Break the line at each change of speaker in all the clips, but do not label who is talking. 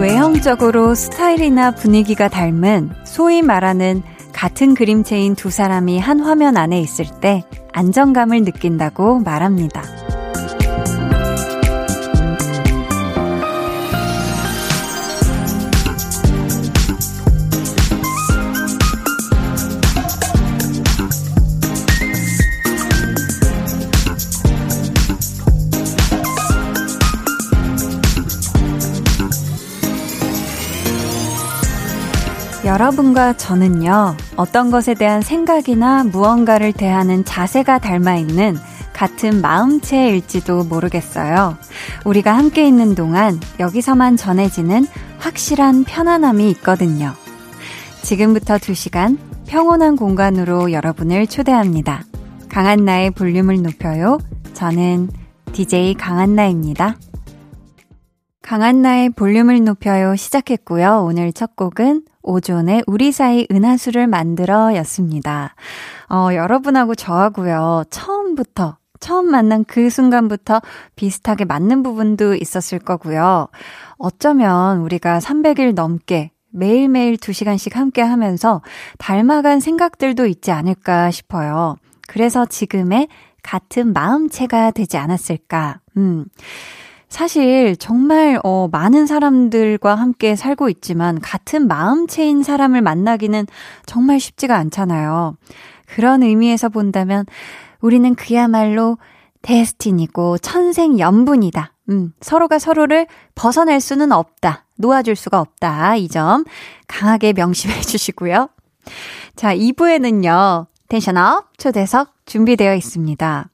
외형적으로 스타일이나 분위기가 닮은 소위 말하는 같은 그림체인 두 사람이 한 화면 안에 있을 때 안정감을 느낀다고 말합니다. 여러분과 저는요, 어떤 것에 대한 생각이나 무언가를 대하는 자세가 닮아 있는 같은 마음체일지도 모르겠어요. 우리가 함께 있는 동안 여기서만 전해지는 확실한 편안함이 있거든요. 지금부터 2시간 평온한 공간으로 여러분을 초대합니다. 강한나의 볼륨을 높여요. 저는 DJ 강한나입니다. 강한나의 볼륨을 높여요 시작했고요. 오늘 첫 곡은 오존의 우리 사이 은하수를 만들어 였습니다. 어, 여러분하고 저하고요. 처음부터 처음 만난 그 순간부터 비슷하게 맞는 부분도 있었을 거고요. 어쩌면 우리가 300일 넘게 매일매일 2시간씩 함께 하면서 닮아간 생각들도 있지 않을까 싶어요. 그래서 지금의 같은 마음체가 되지 않았을까. 음. 사실 정말 어 많은 사람들과 함께 살고 있지만 같은 마음체인 사람을 만나기는 정말 쉽지가 않잖아요. 그런 의미에서 본다면 우리는 그야말로 데스틴이고 천생 연분이다. 음, 서로가 서로를 벗어낼 수는 없다. 놓아줄 수가 없다. 이 점 강하게 명심해 주시고요. 자, 2부에는요. 텐션업 초대석 준비되어 있습니다.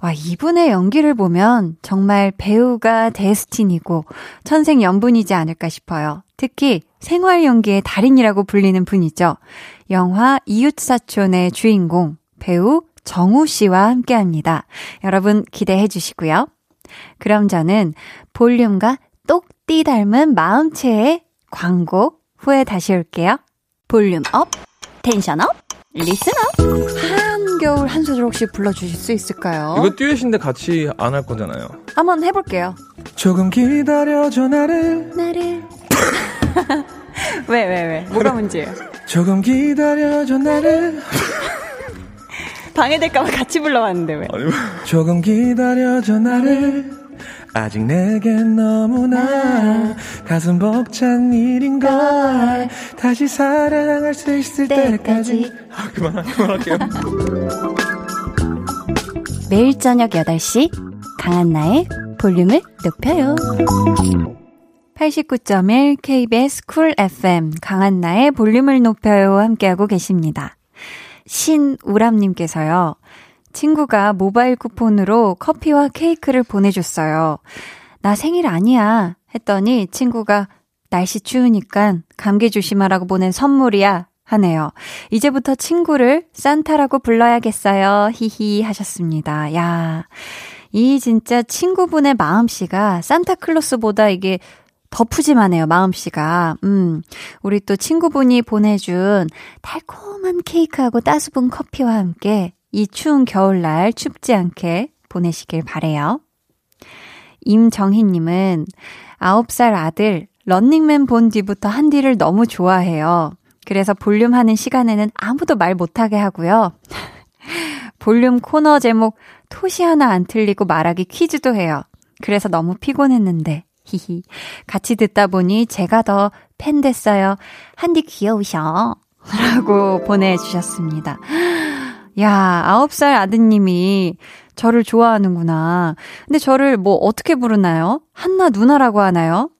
와, 이분의 연기를 보면 정말 배우가 destiny고 천생연분이지 않을까 싶어요. 특히 생활 연기의 달인이라고 불리는 분이죠. 영화 이웃사촌의 주인공 배우 정우 씨와 함께 합니다. 여러분 기대해 주시고요. 그럼 저는 볼륨과 똑띠 닮은 마음체의 광고 후에 다시 올게요. volume up, Tension up. Listener 한겨울 한 소절 혹시 불러주실 수 있을까요?
이거 듀엣인데 같이 안 할 거잖아요.
한번 해볼게요.
조금 기다려줘 나를
나를 왜 왜 왜, 뭐가 문제예요?
조금 기다려줘 나를
방해될까봐 같이 불러봤는데 왜? 아니,
조금 기다려줘 나를 아직 내겐 너무나 가슴 벅찬 일인걸. 다시 사랑할 수 있을 때까지. 아 그만 그만할게요.
매일 저녁 8시 강한나의 볼륨을 높여요. 89.1 KBS 쿨 FM 강한나의 볼륨을 높여요. 함께하고 계십니다. 신우람님께서요 친구가 모바일 쿠폰으로 커피와 케이크를 보내줬어요. 나 생일 아니야. 했더니 친구가 날씨 추우니까 감기 조심하라고 보낸 선물이야. 하네요. 이제부터 친구를 산타라고 불러야겠어요. 히히 하셨습니다. 야, 이 진짜 친구분의 마음씨가 산타클로스보다 이게 더 푸짐하네요, 마음씨가. 음, 우리 또 친구분이 보내준 달콤한 케이크하고 따스분 커피와 함께 이 추운 겨울날 춥지 않게 보내시길 바래요. 임정희님은 9살 아들 런닝맨 본 뒤부터 한디를 너무 좋아해요. 그래서 볼륨 하는 시간에는 아무도 말 못하게 하고요. 볼륨 코너 제목 토시 하나 안 틀리고 말하기 퀴즈도 해요. 그래서 너무 피곤했는데 히히 같이 듣다 보니 제가 더 팬 됐어요. 한디 귀여우셔. 라고 보내주셨습니다. 야, 아홉 살 아드님이 저를 좋아하는구나. 근데 저를 뭐 어떻게 부르나요? 한나 누나라고 하나요?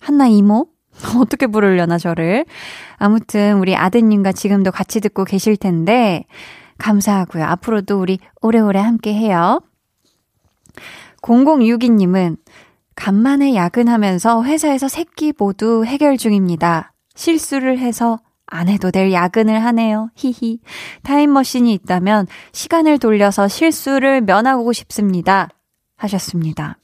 한나 이모? 어떻게 부르려나 저를. 아무튼 우리 아드님과 지금도 같이 듣고 계실 텐데 감사하고요. 앞으로도 우리 오래오래 함께 해요. 0062님은 간만에 야근하면서 회사에서 새끼 모두 해결 중입니다. 실수를 해서 안 해도 될 야근을 하네요. 히히. 타임머신이 있다면 시간을 돌려서 실수를 면하고 싶습니다. 하셨습니다.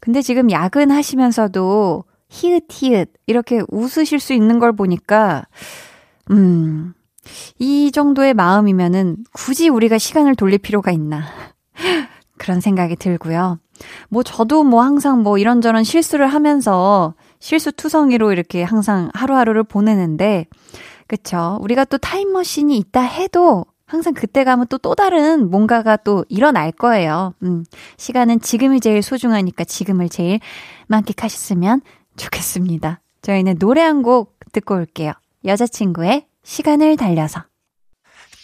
근데 지금 야근하시면서도 히읗히읗 이렇게 웃으실 수 있는 걸 보니까 음. 이 정도의 마음이면은 굳이 우리가 시간을 돌릴 필요가 있나. 그런 생각이 들고요. 뭐 저도 뭐 항상 뭐 이런저런 실수를 하면서 실수투성이로 이렇게 항상 하루하루를 보내는데, 그쵸. 우리가 또 타임머신이 있다 해도 항상 그때 가면 또 또 다른 뭔가가 또 일어날 거예요. 음, 시간은 지금이 제일 소중하니까 지금을 제일 만끽하셨으면 좋겠습니다. 저희는 노래 한 곡 듣고 올게요. 여자친구의 시간을 달려서.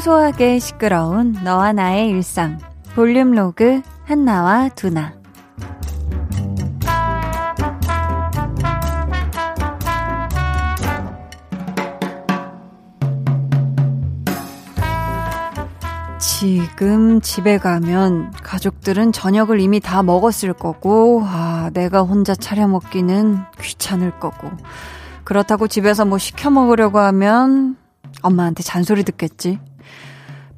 소소하게 시끄러운 너와 나의 일상. 볼륨 로그 한나와 두나. 지금 집에 가면 가족들은 저녁을 이미 다 먹었을 거고, 아, 내가 혼자 차려 먹기는 귀찮을 거고. 그렇다고 집에서 뭐 시켜 먹으려고 하면 엄마한테 잔소리 듣겠지.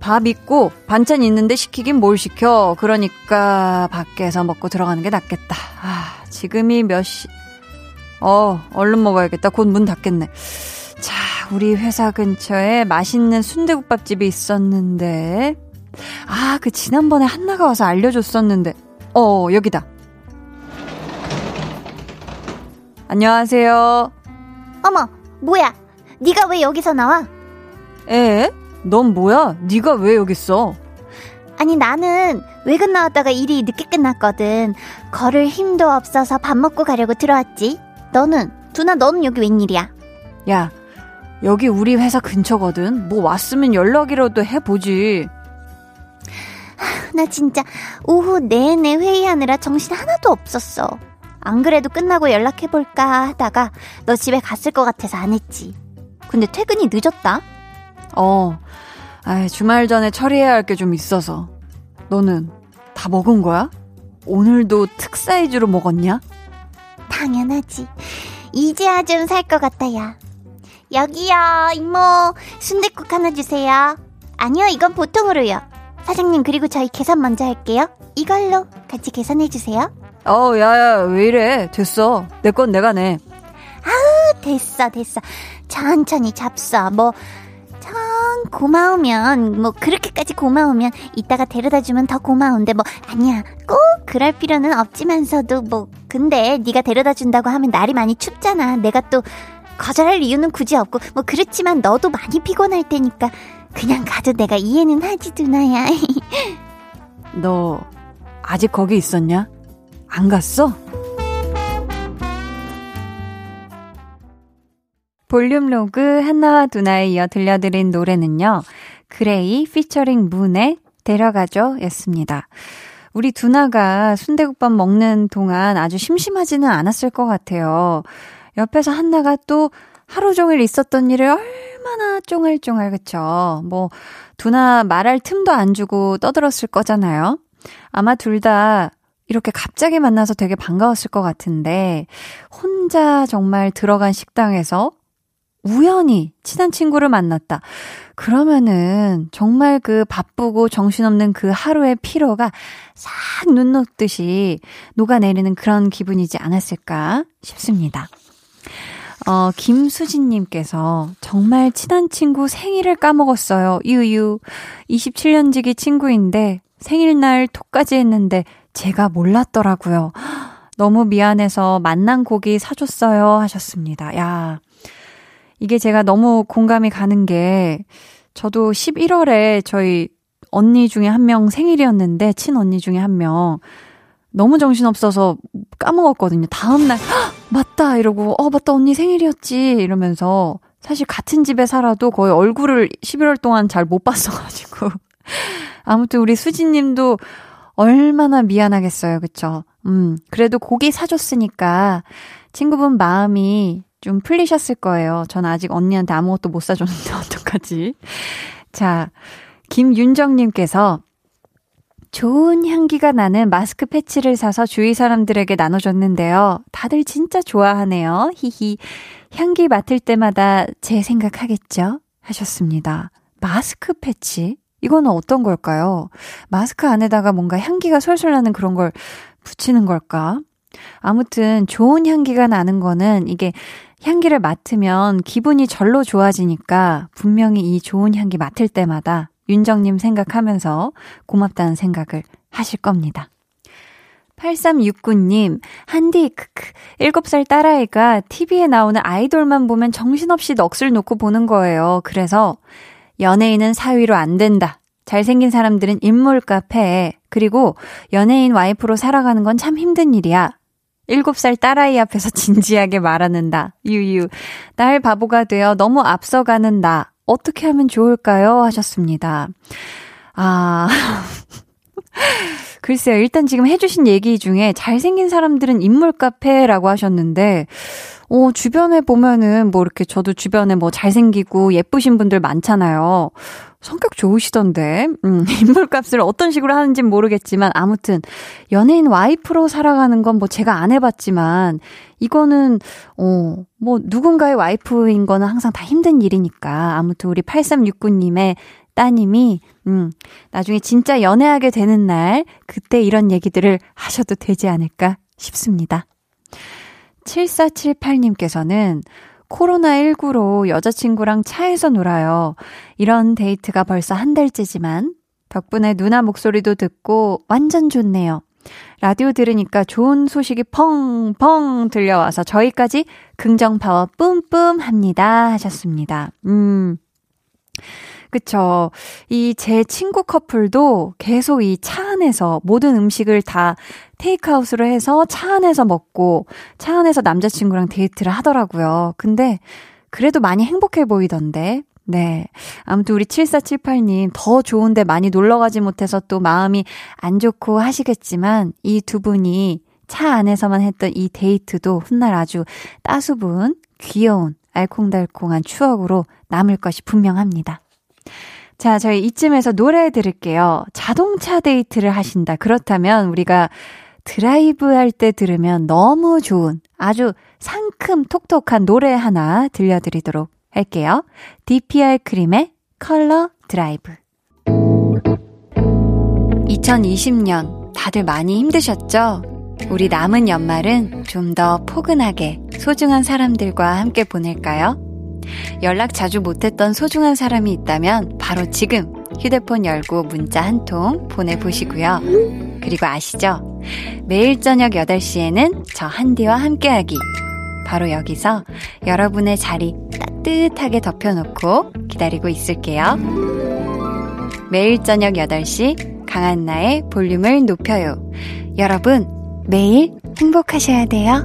밥 있고 반찬 있는데 시키긴 뭘 시켜. 그러니까 밖에서 먹고 들어가는 게 낫겠다. 아, 지금이 몇 시? 어, 얼른 먹어야겠다. 곧 문 닫겠네. 자, 우리 회사 근처에 맛있는 순대국밥집이 있었는데. 아, 그 지난번에 한나가 와서 알려줬었는데. 어, 여기다. 안녕하세요.
어머, 뭐야? 네가 왜 여기서 나와?
에? 넌 뭐야? 네가 왜 여기 있어?
아니 나는 외근 나왔다가 일이 늦게 끝났거든. 걸을 힘도 없어서 밥 먹고 가려고 들어왔지. 너는 두나 너는 여기 웬일이야?
야 여기 우리 회사 근처거든. 뭐 왔으면 연락이라도 해보지.
나 진짜 오후 내내 회의하느라 정신 하나도 없었어. 안 그래도 끝나고 연락해볼까 하다가 너 집에 갔을 것 같아서 안 했지. 근데 퇴근이 늦었다?
어, 아 주말 전에 처리해야 할 게 좀 있어서. 너는 다 먹은 거야? 오늘도 특 사이즈로 먹었냐?
당연하지. 이제야 좀 살 것 같다, 야. 여기요, 이모. 순댓국 하나 주세요. 아니요, 이건 보통으로요. 사장님, 그리고 저희 계산 먼저 할게요. 이걸로 같이 계산해주세요.
어, 야 야, 왜 이래? 됐어. 내 건 내가 내.
아우, 됐어, 됐어. 천천히 잡숴. 뭐, 참 고마우면 뭐 그렇게까지 고마우면 이따가 데려다 주면 더 고마운데 뭐 아니야 꼭 그럴 필요는 없지만서도 뭐 근데 네가 데려다 준다고 하면 날이 많이 춥잖아 내가 또 거절할 이유는 굳이 없고 뭐 그렇지만 너도 많이 피곤할 테니까 그냥 가도 내가 이해는 하지 누나야
너 아직 거기 있었냐? 안 갔어? 볼륨 로그 한나와 두나에 이어 들려드린 노래는요. 그레이 피처링 문의 데려가줘였습니다. 우리 두나가 순대국밥 먹는 동안 아주 심심하지는 않았을 것 같아요. 옆에서 한나가 또 하루 종일 있었던 일을 얼마나 쫑알쫑알 그쵸? 뭐 두나 말할 틈도 안 주고 떠들었을 거잖아요. 아마 둘 다 이렇게 갑자기 만나서 되게 반가웠을 것 같은데 혼자 정말 들어간 식당에서 우연히 친한 친구를 만났다. 그러면은 정말 그 바쁘고 정신없는 그 하루의 피로가 싹 눈 녹듯이 녹아내리는 그런 기분이지 않았을까 싶습니다. 어, 김수진님께서 정말 친한 친구 생일을 까먹었어요. 유유. 27년 지기 친구인데 생일날 톡까지 했는데 제가 몰랐더라고요. 너무 미안해서 만난 고기 사줬어요. 하셨습니다. 야. 이게 제가 너무 공감이 가는 게 저도 11월에 저희 언니 중에 한 명 생일이었는데 친언니 중에 한 명 너무 정신없어서 까먹었거든요. 다음 날 맞다 이러고 어 맞다 언니 생일이었지 이러면서 사실 같은 집에 살아도 거의 얼굴을 11월 동안 잘 못 봤어 가지고 아무튼 우리 수지님도 얼마나 미안하겠어요. 그쵸? 음, 그래도 고기 사줬으니까 친구분 마음이 좀 풀리셨을 거예요. 전 아직 언니한테 아무것도 못 사줬는데 어떡하지? 자, 김윤정님께서 좋은 향기가 나는 마스크 패치를 사서 주위 사람들에게 나눠줬는데요. 다들 진짜 좋아하네요. 히히. 향기 맡을 때마다 제 생각하겠죠? 하셨습니다. 마스크 패치? 이거는 어떤 걸까요? 마스크 안에다가 뭔가 향기가 솔솔 나는 그런 걸 붙이는 걸까? 아무튼 좋은 향기가 나는 거는 이게 향기를 맡으면 기분이 절로 좋아지니까 분명히 이 좋은 향기 맡을 때마다 윤정님 생각하면서 고맙다는 생각을 하실 겁니다. 8369님, 한디, 크크, 7살 딸아이가 TV에 나오는 아이돌만 보면 정신없이 넋을 놓고 보는 거예요. 그래서 연예인은 사위로 안 된다. 잘생긴 사람들은 인물 카페. 그리고 연예인 와이프로 살아가는 건 참 힘든 일이야. 7살 딸아이 앞에서 진지하게 말하는 다 유유. 딸 바보가 되어 너무 앞서가는 나. 어떻게 하면 좋을까요? 하셨습니다. 아. 글쎄요. 일단 지금 해주신 얘기 중에 잘생긴 사람들은 인물 카페라고 하셨는데, 어, 주변에 보면은 뭐 이렇게 저도 주변에 뭐 잘생기고 예쁘신 분들 많잖아요. 성격 좋으시던데, 음, 인물값을 어떤 식으로 하는지 모르겠지만, 아무튼, 연예인 와이프로 살아가는 건 뭐 제가 안 해봤지만, 이거는, 어, 뭐, 누군가의 와이프인 거는 항상 다 힘든 일이니까, 아무튼 우리 8369님의 따님이, 음, 나중에 진짜 연애하게 되는 날, 그때 이런 얘기들을 하셔도 되지 않을까 싶습니다. 7478님께서는 코로나19로 여자친구랑 차에서 놀아요. 이런 데이트가 벌써 한 달째지만 덕분에 누나 목소리도 듣고 완전 좋네요. 라디오 들으니까 좋은 소식이 펑펑 들려와서 저희까지 긍정 파워 뿜뿜 합니다. 하셨습니다. 음. 그쵸. 이 제 친구 커플도 계속 이 차 안에서 모든 음식을 다 테이크아웃으로 해서 차 안에서 먹고 차 안에서 남자친구랑 데이트를 하더라고요. 근데 그래도 많이 행복해 보이던데. 네. 아무튼 우리 7478님 더 좋은데 많이 놀러 가지 못해서 또 마음이 안 좋고 하시겠지만 이 두 분이 차 안에서만 했던 이 데이트도 훗날 아주 따수운, 귀여운, 알콩달콩한 추억으로 남을 것이 분명합니다. 자, 저희 이쯤에서 노래 들을게요. 자동차 데이트를 하신다. 그렇다면 우리가 드라이브 할 때 들으면 너무 좋은 아주 상큼 톡톡한 노래 하나 들려드리도록 할게요. DPR 크림의 Color Drive. 2020년 다들 많이 힘드셨죠? 우리 남은 연말은 좀 더 포근하게 소중한 사람들과 함께 보낼까요? 연락 자주 못했던 소중한 사람이 있다면 바로 지금 휴대폰 열고 문자 한 통 보내보시고요. 그리고 아시죠? 매일 저녁 8시에는 저 한디와 함께하기. 바로 여기서 여러분의 자리 따뜻하게 덮여놓고 기다리고 있을게요. 매일 저녁 8시 강한나의 볼륨을 높여요. 여러분, 매일 행복하셔야 돼요.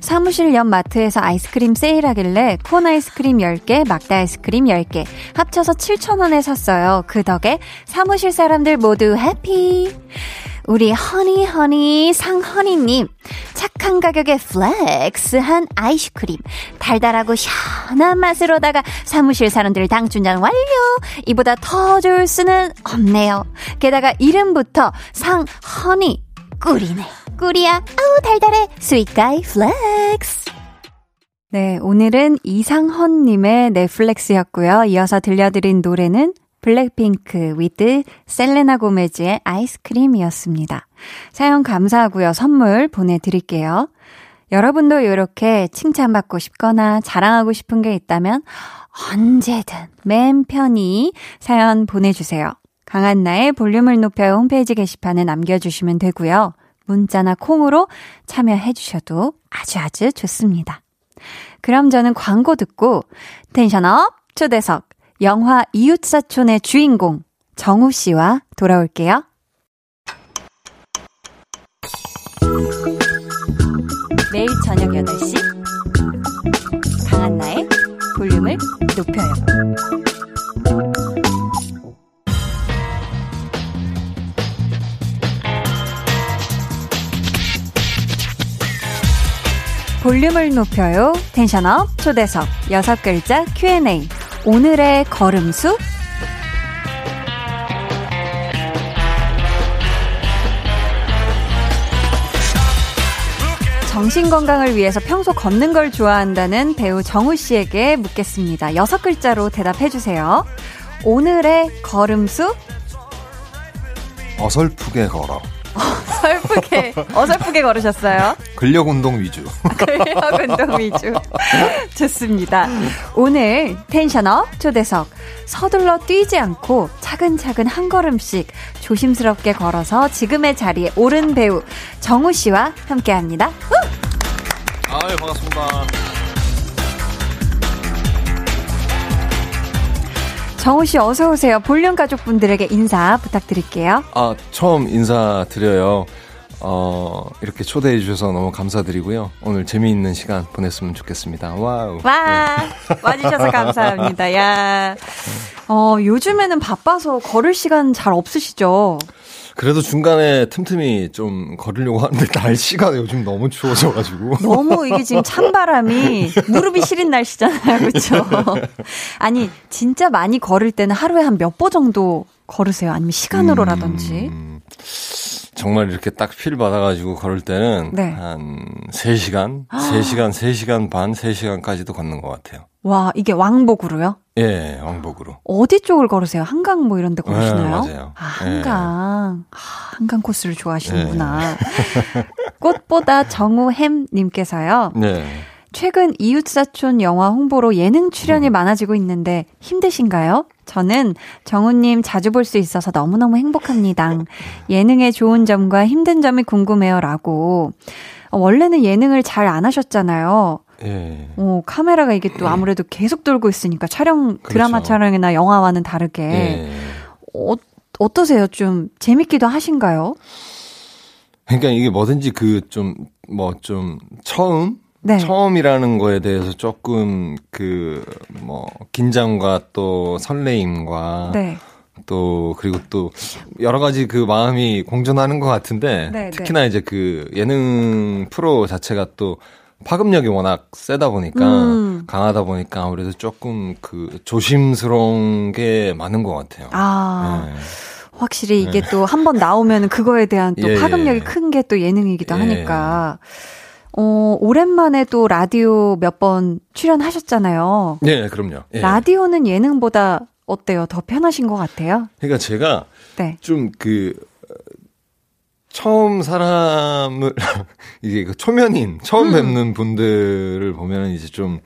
사무실 옆 마트에서 아이스크림 세일하길래 콘 아이스크림 10개, 막대 아이스크림 10개 합쳐서 7,000원에 샀어요. 그 덕에 사무실 사람들 모두 happy. 우리 honey honey 상허니님. 착한 가격에 flex한 아이스크림. 달달하고 시원한 맛으로다가 사무실 사람들 당충전 완료. 이보다 더 좋을 수는 없네요. 게다가 이름부터 상허니 꿀이네 꿀이야 아우 달달해 sweet guy flex 네, 오늘은 이상헌님의 flex였고요. 이어서 들려드린 노래는 블랙핑크 with 셀레나 고메즈의 아이스크림이었습니다. 사연 감사하고요. 선물 보내드릴게요. 여러분도 이렇게 칭찬받고 싶거나 자랑하고 싶은 게 있다면 언제든 맘 편히 사연 보내주세요. 강한나의 볼륨을 높여 홈페이지 게시판에 남겨주시면 되고요. 문자나 콩으로 참여해 주셔도 아주 아주 좋습니다. 그럼 저는 광고 듣고 텐션업 초대석 영화 이웃사촌의 주인공 정우 씨와 돌아올게요. 매일 저녁 8시 강한나의 볼륨을 높여요. 볼륨을 높여요. 텐션업 초대석 여섯 글자 Q&A 오늘의 걸음수 정신 건강을 위해서 평소 걷는 걸 좋아한다는 배우 정우 씨에게 묻겠습니다. 여섯 글자로 대답해 주세요. 오늘의 걸음수
어설프게 걸어.
어설프게 어설프게 걸으셨어요.
근력 운동 위주.
근력 운동 위주. 좋습니다. 오늘 텐션업 초대석 서둘러 뛰지 않고 차근차근 한 걸음씩 조심스럽게 걸어서 지금의 자리에 오른 배우 정우 씨와 함께합니다.
아유 반갑습니다.
정우 씨 어서 오세요. 볼륨 가족분들에게 인사 부탁드릴게요.
아 처음 인사 드려요. 어, 이렇게 초대해 주셔서 너무 감사드리고요. 오늘 재미있는 시간 보냈으면 좋겠습니다. 와우.
와, 네. 와주셔서 감사합니다. 야. 어, 요즘에는 바빠서 걸을 시간 잘 없으시죠?
그래도 중간에 틈틈이 좀 걸으려고 하는데 날씨가 요즘 너무 추워져가지고.
너무 이게 지금 찬바람이 무릎이 시린 날씨잖아요. 그렇죠? 아니, 진짜 많이 걸을 때는 하루에 한 몇 보 정도 걸으세요? 아니면 시간으로라든지? 음,
정말 이렇게 딱 필 받아가지고 걸을 때는 네. 한 3시간, 3시간, 3시간 반, 3시간까지도 걷는 것 같아요.
와, 이게 왕복으로요?
예, 왕복으로.
어디 쪽을 걸으세요? 한강 뭐 이런 데 걸으시나요? 네,
맞아요.
아, 한강. 예. 아, 한강 코스를 좋아하시는구나. 예. 꽃보다 정우햄 님께서요. 네. 최근 이웃사촌 영화 홍보로 예능 출연이 음. 많아지고 있는데 힘드신가요? 저는 정우님 자주 볼 수 있어서 너무너무 행복합니다. 예능의 좋은 점과 힘든 점이 궁금해요. 라고. 어, 원래는 예능을 잘 안 하셨잖아요. 예. 어, 카메라가 이게 또 아무래도 계속 돌고 있으니까 촬영, 그렇죠. 드라마 촬영이나 영화와는 다르게. 예. 어, 어떠세요? 좀 재밌기도 하신가요?
그러니까 이게 뭐든지 그 좀, 뭐 좀, 처음? 네. 처음이라는 거에 대해서 조금 그, 뭐, 긴장과 또 설레임과. 네. 또 그리고 또 여러 가지 그 마음이 공존하는 것 같은데 네, 네. 특히나 네. 이제 그 예능 프로 자체가 또 파급력이 워낙 세다 보니까 음. 강하다 보니까 아무래도 조금 그 조심스러운 게 많은 것 같아요.
아. 네. 확실히 이게 네. 또한 번 나오면 그거에 대한 또 예, 파급력이 예. 큰게 또 예능이기도 예. 하니까. 어, 오랜만에 또 라디오 몇 번 출연하셨잖아요.
네, 그럼요.
예. 라디오는 예능보다 어때요? 더 편하신 것 같아요?
그러니까 제가 네. 좀그 처음 사람을 이게 그 초면인 처음 음. 뵙는 분들을 보면은 이제 좀좀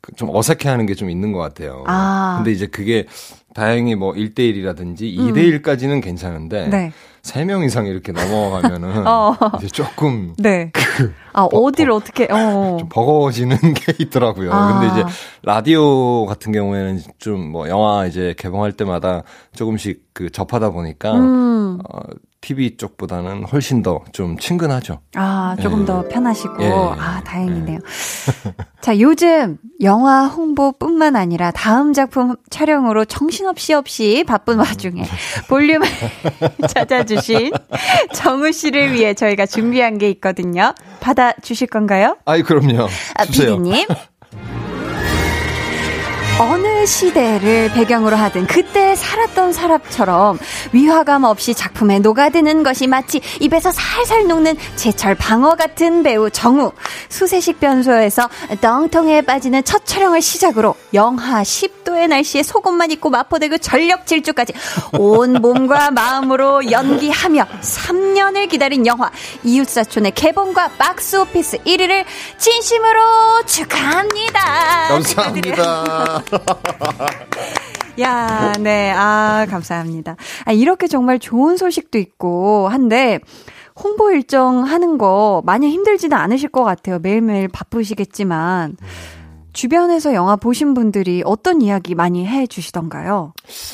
그좀 어색해하는 게 좀 있는 것 같아요. 아. 근데 이제 그게 다행히 뭐 1대1이라든지 2대1까지는 음. 괜찮은데 네. 3명 이상 이렇게 넘어가면은 어. 이제 조금 네. 그
아, 어디를 어떻게 어.
좀 버거워지는 게 있더라고요. 아. 근데 이제 라디오 같은 경우에는 좀 뭐 영화 이제 개봉할 때마다 조금씩 그 접하다 보니까 음. 어 TV 쪽보다는 훨씬 더 좀 친근하죠.
아, 조금 예. 더 편하시고. 예. 아, 다행이네요. 예. 자, 요즘 영화 홍보뿐만 아니라 다음 작품 촬영으로 정신없이 없이 바쁜 와중에 볼륨을 찾아주신 정우 씨를 위해 저희가 준비한 게 있거든요. 받아주실 건가요?
아이, 그럼요.
아, 피디님. 어느 시대를 배경으로 하든 그때 살았던 사람처럼 위화감 없이 작품에 녹아드는 것이 마치 입에서 살살 녹는 제철 방어 같은 배우 정우. 수세식 변소에서 덩텅에 빠지는 첫 촬영을 시작으로 영하 10도의 날씨에 속옷만 입고 마포대교 전력 질주까지 온 몸과 마음으로 연기하며 3년을 기다린 영화 이웃사촌의 개봉과 박스오피스 1위를 진심으로 축하합니다.
감사합니다.
야, 네. 아, 감사합니다. 아, 이렇게 정말 좋은 소식도 있고 한데, 홍보 일정 하는 거 많이 힘들지는 않으실 것 같아요. 매일매일 바쁘시겠지만. 주변에서 영화 보신 분들이 어떤 이야기 많이 해 주시던가요?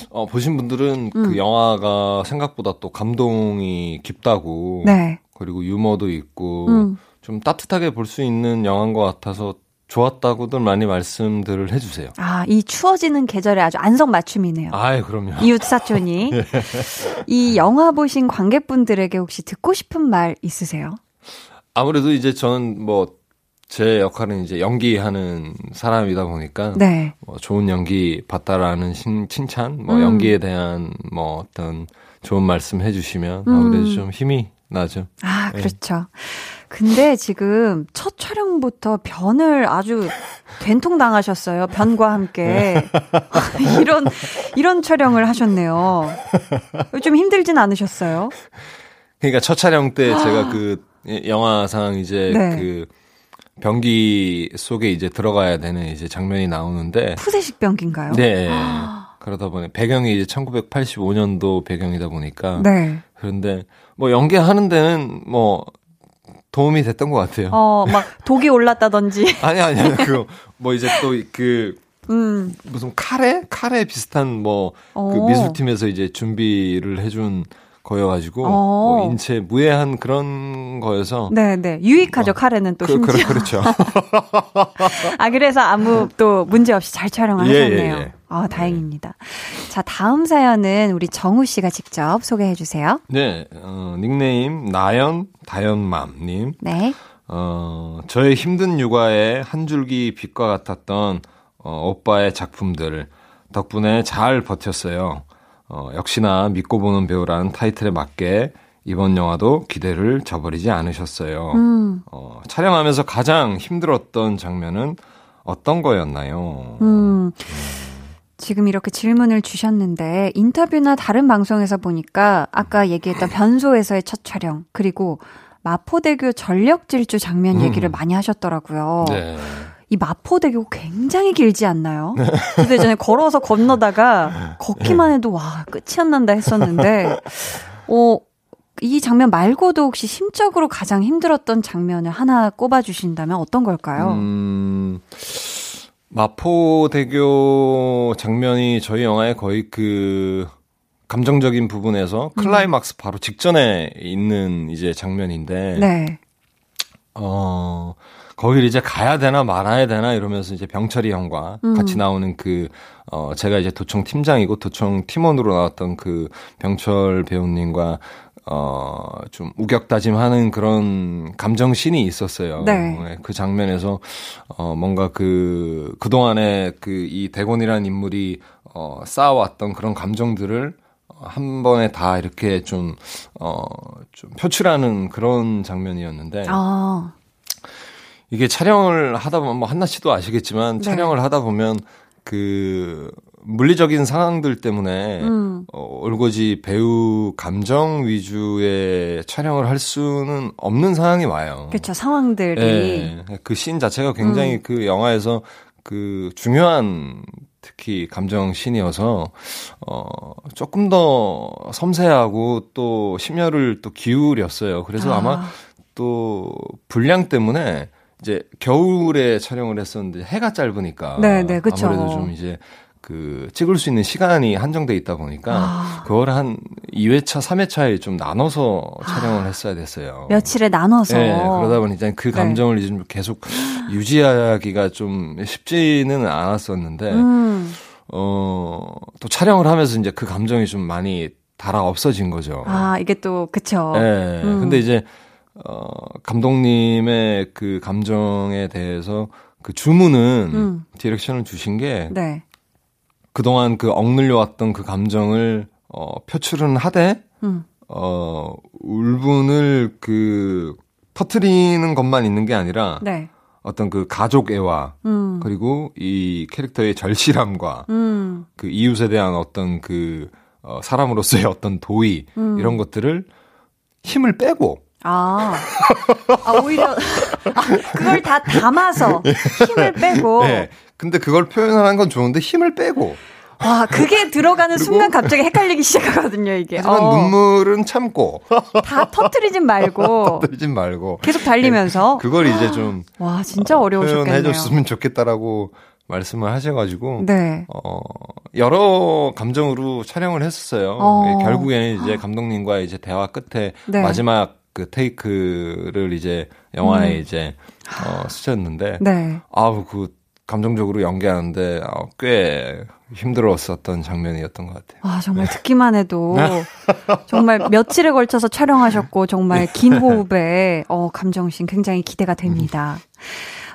어, 보신 분들은 그 음. 그 영화가 생각보다 또 감동이 깊다고. 네. 그리고 유머도 있고. 음. 좀 따뜻하게 볼 수 있는 영화인 것 같아서 좋았다고들 많이 말씀들을 해주세요.
아, 이 추워지는 계절에 아주 안성맞춤이네요.
아, 그럼요.
이웃 사촌이. 네. 이 영화 보신 관객분들에게 혹시 듣고 싶은 말 있으세요?
아무래도 이제 저는 뭐, 제 역할은 이제 연기하는 사람이다 보니까 네. 뭐 좋은 연기 봤다라는 신, 칭찬, 뭐 음. 연기에 대한 뭐 어떤 좋은 말씀 해주시면 아무래도 음. 좀 힘이 나죠.
아, 네. 그렇죠. 네. 근데 지금 첫 촬영부터 변을 아주 된통 당하셨어요. 변과 함께. 이런, 이런 촬영을 하셨네요. 좀 힘들진 않으셨어요?
그러니까 첫 촬영 때 제가 그 영화상 이제 네. 그 변기 속에 이제 들어가야 되는 이제 장면이 나오는데.
푸세식 변기인가요?
네. 그러다 보니 배경이 이제 1985년도 배경이다 보니까. 네. 그런데 뭐 연기하는 데는 뭐 도움이 됐던 것 같아요.
어, 막 독이 올랐다든지.
아니 아니 아니 그뭐 이제 또그 음. 무슨 카레 카레 비슷한 뭐 그 미술팀에서 이제 준비를 해준 거여가지고 어. 뭐 인체 무해한 그런 거여서
네네 네. 유익하죠 어. 카레는 또 그, 그 심지어
그, 그렇죠
아 그래서 아무 또 문제 없이 잘 촬영을 예, 하셨네요 예, 예. 아 다행입니다 자 다음 사연은 우리 정우 씨가 직접 소개해 주세요
네 어, 닉네임 나연 다연맘님 네 어, 저의 힘든 육아에 한 줄기 빛과 같았던 어, 오빠의 작품들 덕분에 잘 버텼어요. 어, 역시나 믿고 보는 배우라는 타이틀에 맞게 이번 영화도 기대를 저버리지 않으셨어요. 음. 어, 촬영하면서 가장 힘들었던 장면은 어떤 거였나요? 음.
지금 이렇게 질문을 주셨는데 인터뷰나 다른 방송에서 보니까 아까 얘기했던 변소에서의 첫 촬영 그리고 마포대교 전력 질주 장면 얘기를 음. 많이 하셨더라고요. 네. 이 마포대교 굉장히 길지 않나요? 저도 예전에 걸어서 건너다가 걷기만 해도 와 끝이 안 난다 했었는데 어, 이 장면 말고도 혹시 심적으로 가장 힘들었던 장면을 하나 꼽아 주신다면 어떤 걸까요? 음,
마포대교 장면이 저희 영화의 거의 그 감정적인 부분에서 음. 클라이막스 바로 직전에 있는 이제 장면인데 네. 어 거기를 이제 가야 되나 말아야 되나 이러면서 이제 병철이 형과 음. 같이 나오는 그, 어, 제가 이제 도청 팀장이고 도청 팀원으로 나왔던 그 병철 배우님과 어, 좀 우격다짐하는 그런 감정신이 있었어요. 네. 네. 그 장면에서, 어, 뭔가 그, 그동안에 그 이 대곤이라는 인물이, 어, 쌓아왔던 그런 감정들을 한 번에 다 이렇게 좀, 어, 좀 표출하는 그런 장면이었는데. 아. 이게 촬영을 하다 보면 뭐 한나 씨도 아시겠지만 네. 촬영을 하다 보면 그 물리적인 상황들 때문에 음. 어, 올고지 배우 감정 위주의 촬영을 할 수는 없는 상황이 와요.
그렇죠. 상황들이 네,
그씬 자체가 굉장히 음. 그 영화에서 그 중요한 특히 감정 씬이어서 어 조금 더 섬세하고 또 심혈을 또 기울였어요. 그래서 아. 아마 또 분량 때문에 이제 겨울에 촬영을 했었는데 해가 짧으니까 네, 네, 그쵸. 아무래도 좀 이제 그 찍을 수 있는 시간이 한정돼 있다 보니까 아. 그걸 한 2회차, 3회차에 좀 나눠서 촬영을 아. 했어야 됐어요.
며칠에 나눠서.
네, 그러다 보니 이제 그 네. 감정을 네. 좀 계속 유지하기가 좀 쉽지는 않았었는데 음. 어또 촬영을 하면서 이제 그 감정이 좀 많이 달아 없어진 거죠.
아, 이게 또 그쵸.
네. 음. 근데 이제 어, 감독님의 그 감정에 대해서 그 주문은 음. 디렉션을 주신 게 네. 그동안 그 억눌려 왔던 그 감정을 어 표출은 하되 음. 어 울분을 그 터트리는 것만 있는 게 아니라 네. 어떤 그 가족 애와 음. 그리고 이 캐릭터의 절실함과 음. 그 이웃에 대한 어떤 그 어, 사람으로서의 어떤 도의 음. 이런 것들을 힘을 빼고
아, 아 오히려 아, 그걸 다 담아서 힘을 빼고. 네.
근데 그걸 표현하는 건 좋은데 힘을 빼고.
와, 그게 들어가는 순간 갑자기 헷갈리기 시작하거든요, 이게.
하지만 어. 눈물은 참고.
다 터트리진 말고.
터트리진 말고.
계속 달리면서.
네, 그걸 이제 좀.
와, 진짜 어, 려우셨겠네요
표현해줬으면 좋겠다라고 말씀을 하셔가지고. 네. 어, 여러 감정으로 촬영을 했었어요. 어. 예, 결국에는 이제 감독님과 이제 대화 끝에 네. 마지막 그 테이크를 이제 영화에 음. 이제 어 쓰셨는데 네. 아우 그 감정적으로 연기하는데 어, 꽤 힘들었었던 장면이었던 것 같아요.
아 정말 듣기만 해도 정말 며칠에 걸쳐서 촬영하셨고 정말 긴 호흡에 어 감정신 굉장히 기대가 됩니다.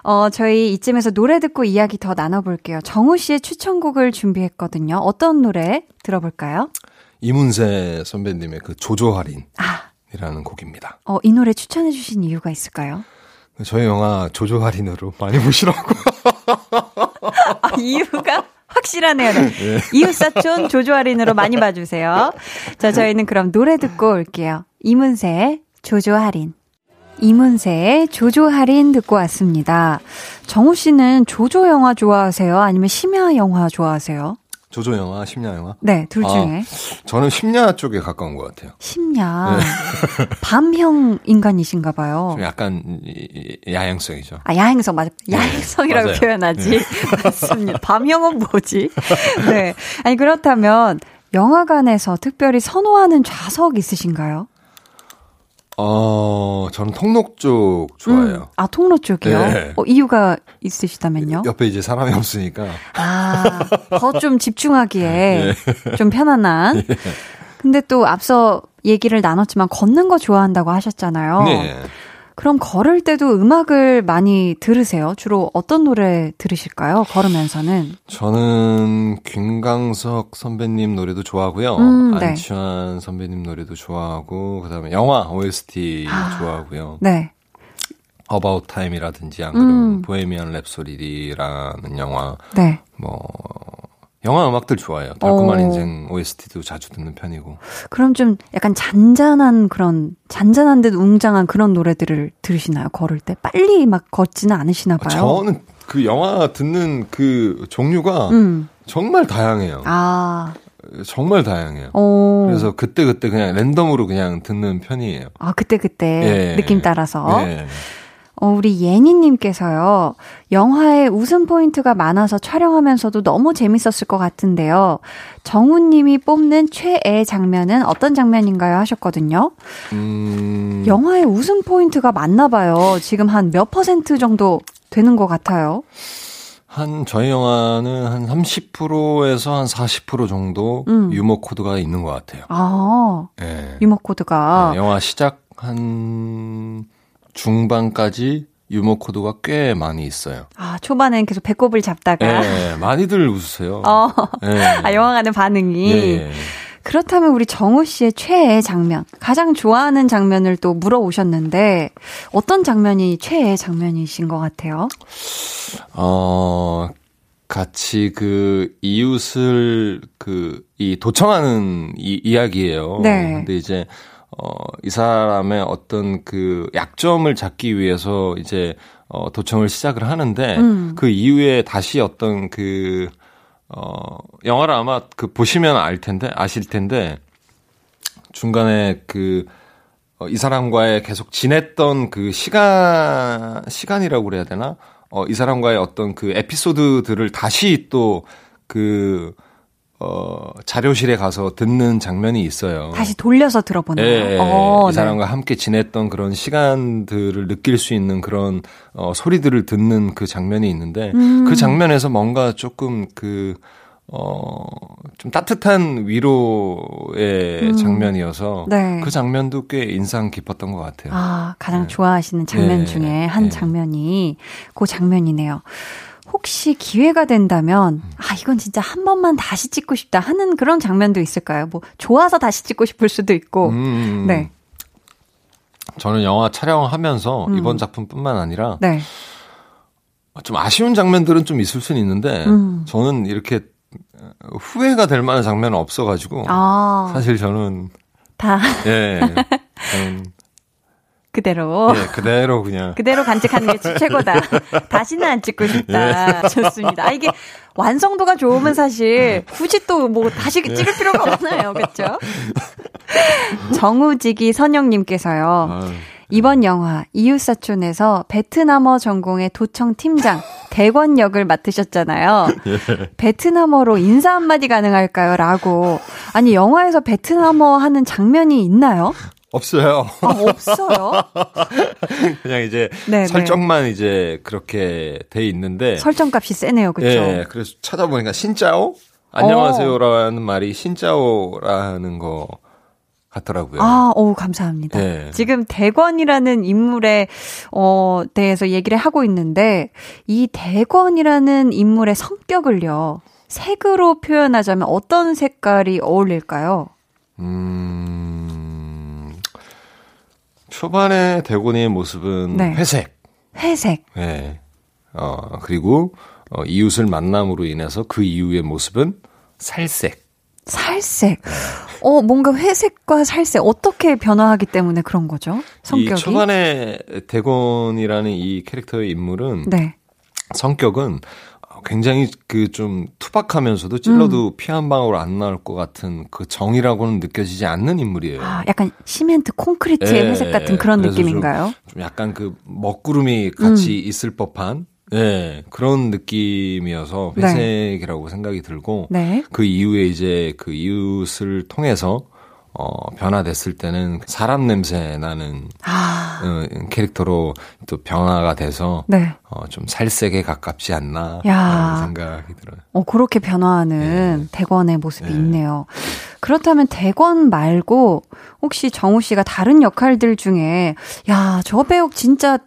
어 저희 이쯤에서 노래 듣고 이야기 더 나눠볼게요. 정우 씨의 추천곡을 준비했거든요. 어떤 노래 들어볼까요?
이문세 선배님의 그 조조할인. 아. 이라는 곡입니다.
어, 이 노래 추천해 주신 이유가 있을까요?
저희 영화 조조 할인으로 많이 보시라고.
아, 이유가 확실하네요. 네. 네. 이웃사촌 조조 할인으로 많이 봐주세요. 자, 저희는 그럼 노래 듣고 올게요. 이문세의 조조 할인. 이문세의 조조 할인 듣고 왔습니다. 정우 씨는 조조 영화 좋아하세요? 아니면 심야 영화 좋아하세요?
조조 영화, 심야 영화?
네, 둘 아, 중에.
아, 저는 심야 쪽에 가까운 것 같아요.
심야. 네. 밤형 인간이신가 봐요.
좀 약간 야행성이죠.
아, 야행성, 맞아. 네. 야행성이라고 네. 표현하지. 네. 맞습니다. 밤형은 뭐지? 네. 아니, 그렇다면 영화관에서 특별히 선호하는 좌석 있으신가요?
어, 저는 통로 쪽 좋아해요. 음,
아, 통로 쪽이요? 네. 어, 이유가 있으시다면요?
옆에 이제 사람이 없으니까.
아, 더 좀 집중하기에 네. 좀 편안한. 네. 근데 또 앞서 얘기를 나눴지만 걷는 거 좋아한다고 하셨잖아요. 네. 그럼 걸을 때도 음악을 많이 들으세요? 주로 어떤 노래 들으실까요? 걸으면서는?
저는 김강석 선배님 노래도 좋아하고요. 음, 네. 안치환 선배님 노래도 좋아하고 그다음에 영화 OST 아, 좋아하고요. 네. About Time이라든지 안 그러면 음. 보헤미안 랩소리라는 영화 네. 뭐 영화 음악들 좋아해요. 달콤한 어. 인생 OST도 자주 듣는 편이고.
그럼 좀 약간 잔잔한 그런 잔잔한 듯 웅장한 그런 노래들을 들으시나요? 걸을 때 빨리 막 걷지는 않으시나 봐요.
저는 그 영화 듣는 그 종류가 음. 정말 다양해요. 아. 정말 다양해요. 오. 그래서 그때 그때 그냥 랜덤으로 그냥 듣는 편이에요.
아 그때 그때 예. 느낌 따라서. 예. 어, 우리 예니님께서요, 영화에 웃음 포인트가 많아서 촬영하면서도 너무 재밌었을 것 같은데요. 정우님이 뽑는 최애 장면은 어떤 장면인가요? 하셨거든요. 음... 영화에 웃음 포인트가 많나 봐요. 지금 한 몇 퍼센트 정도 되는 것 같아요.
한 저희 영화는 한 30%에서 한 40% 정도 음. 유머 코드가 있는 것 같아요.
아, 네. 유머 코드가
네, 영화 시작 한 중반까지 유머 코드가 꽤 많이 있어요.
아, 초반엔 계속 배꼽을 잡다가.
네, 많이들 웃으세요. 어.
네. 아, 영화관의 반응이. 네. 그렇다면 우리 정우 씨의 최애 장면, 가장 좋아하는 장면을 또 물어오셨는데, 어떤 장면이 최애 장면이신 것 같아요?
어, 같이 그 이웃을 그, 이 도청하는 이, 이야기예요. 네. 근데 이제 어, 이 사람의 어떤 그 약점을 잡기 위해서 이제 어, 도청을 시작을 하는데 음. 그 이후에 다시 어떤 그 어, 영화를 아마 그 보시면 알 텐데 아실 텐데 중간에 그 어, 이 사람과의 계속 지냈던 그 시간 시간이라고 그래야 되나? 어, 이 사람과의 어떤 그 에피소드들을 다시 또그 어, 자료실에 가서 듣는 장면이 있어요.
다시 돌려서 들어보는
네, 어, 이 네. 사람과 네. 함께 지냈던 그런 시간들을 느낄 수 있는 그런 어, 소리들을 듣는 그 장면이 있는데 음. 그 장면에서 뭔가 조금 그 어, 좀 따뜻한 위로의 음. 장면이어서 네. 그 장면도 꽤 인상 깊었던 것 같아요.
아, 가장 네. 좋아하시는 장면 네. 중에 한 네. 장면이 그 장면이네요. 혹시 기회가 된다면, 아, 이건 진짜 한 번만 다시 찍고 싶다 하는 그런 장면도 있을까요? 뭐, 좋아서 다시 찍고 싶을 수도 있고. 음, 네.
저는 영화 촬영하면서 음. 이번 작품뿐만 아니라, 네. 좀 아쉬운 장면들은 좀 있을 수는 있는데, 음. 저는 이렇게 후회가 될 만한 장면은 없어가지고, 아. 사실 저는,
다.
예. 저는
그대로.
예, 그대로 그냥.
그대로 간직하는 게 최고다. 다시는 안 찍고 싶다. 예. 좋습니다. 아, 이게 완성도가 좋으면 사실 굳이 또 뭐 다시 예. 찍을 필요가 없나요? 그렇죠? 정우지기 선영님께서요. 이번 영화 이웃사촌에서 베트남어 전공의 도청 팀장 대권 역을 맡으셨잖아요. 예. 베트남어로 인사 한마디 가능할까요? 라고. 아니, 영화에서 베트남어 하는 장면이 있나요?
없어요.
아, 없어요?
그냥 이제 네네. 설정만 이제 그렇게 돼 있는데
설정값이 세네요, 그렇죠?
예, 그래서 찾아보니까 신짜오 안녕하세요라는 말이 신짜오라는 거 같더라고요.
아, 오, 감사합니다. 네. 지금 대권이라는 인물에, 어, 대해서 얘기를 하고 있는데, 이 대권이라는 인물의 성격을요, 색으로 표현하자면 어떤 색깔이 어울릴까요? 음,
초반에 대권의 모습은 네. 회색.
회색.
네. 어, 그리고, 어, 이웃을 만남으로 인해서 그 이후의 모습은 살색.
살색. 네. 어, 뭔가 회색과 살색 어떻게 변화하기 때문에 그런 거죠? 성격이.
이 초반에 대곤이라는 이 캐릭터의 인물은 네. 성격은 굉장히 그 좀 투박하면서도 찔러도 음. 피한 방울 안 나올 것 같은 그 정이라고는 느껴지지 않는 인물이에요.
아, 약간 시멘트 콘크리트의 네, 회색 같은 그런 느낌인가요?
좀, 좀, 약간 그 먹구름이 같이 음. 있을 법한 네, 그런 느낌이어서 네. 회색이라고 네. 생각이 들고 네. 그 이후에 이제 그 이웃을 통해서 어, 변화됐을 때는 사람 냄새 나는 아. 어, 캐릭터로 또 변화가 돼서 네. 어, 좀 살색에 가깝지 않나 라는 생각이 들어요.
어, 그렇게 변화하는 네. 대권의 모습이 네. 있네요. 그렇다면 대권 말고 혹시 정우 씨가 다른 역할들 중에 야, 저 배우 진짜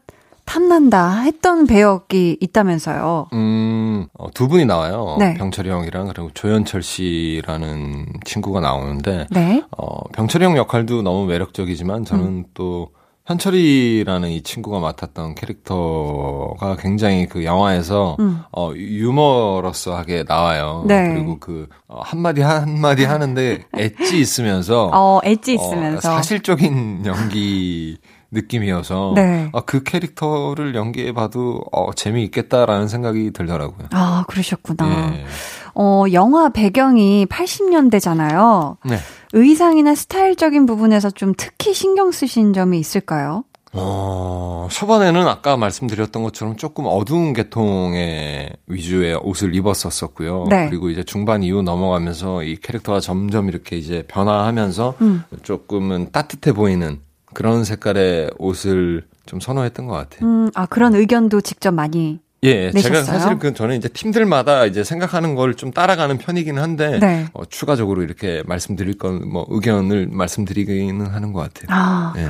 탐난다 했던 배역이 있다면서요.
음, 어, 두 분이 나와요. 네. 병철이 형이랑 그리고 조현철 씨라는 친구가 나오는데, 네. 어, 병철이 형 역할도 너무 매력적이지만 저는 음. 또 현철이라는 이 친구가 맡았던 캐릭터가 굉장히 그 영화에서 음. 어 유머러스하게 나와요. 네. 그리고 그 어, 한마디 한마디 하는데 엣지 있으면서
어 엣지 있으면서
어, 사실적인 연기 느낌이어서 네. 아, 그 캐릭터를 연기해봐도 어, 재미있겠다라는 생각이 들더라고요.
아 그러셨구나. 네. 어 영화 배경이 80년대잖아요. 네. 의상이나 스타일적인 부분에서 좀 특히 신경 쓰신 점이 있을까요?
어, 초반에는 아까 말씀드렸던 것처럼 조금 어두운 계통의 위주의 옷을 입었었었고요. 네. 그리고 이제 중반 이후 넘어가면서 이 캐릭터가 점점 이렇게 이제 변화하면서 음. 조금은 따뜻해 보이는 그런 색깔의 옷을 좀 선호했던 것 같아요.
음, 아 그런 의견도 직접 많이
예, 내셨어요? 제가 사실 그 저는 이제 팀들마다 이제 생각하는 걸 좀 따라가는 편이긴 한데 네. 어, 추가적으로 이렇게 말씀드릴 건 뭐 의견을 말씀드리기는 하는 것 같아요. 아. 예.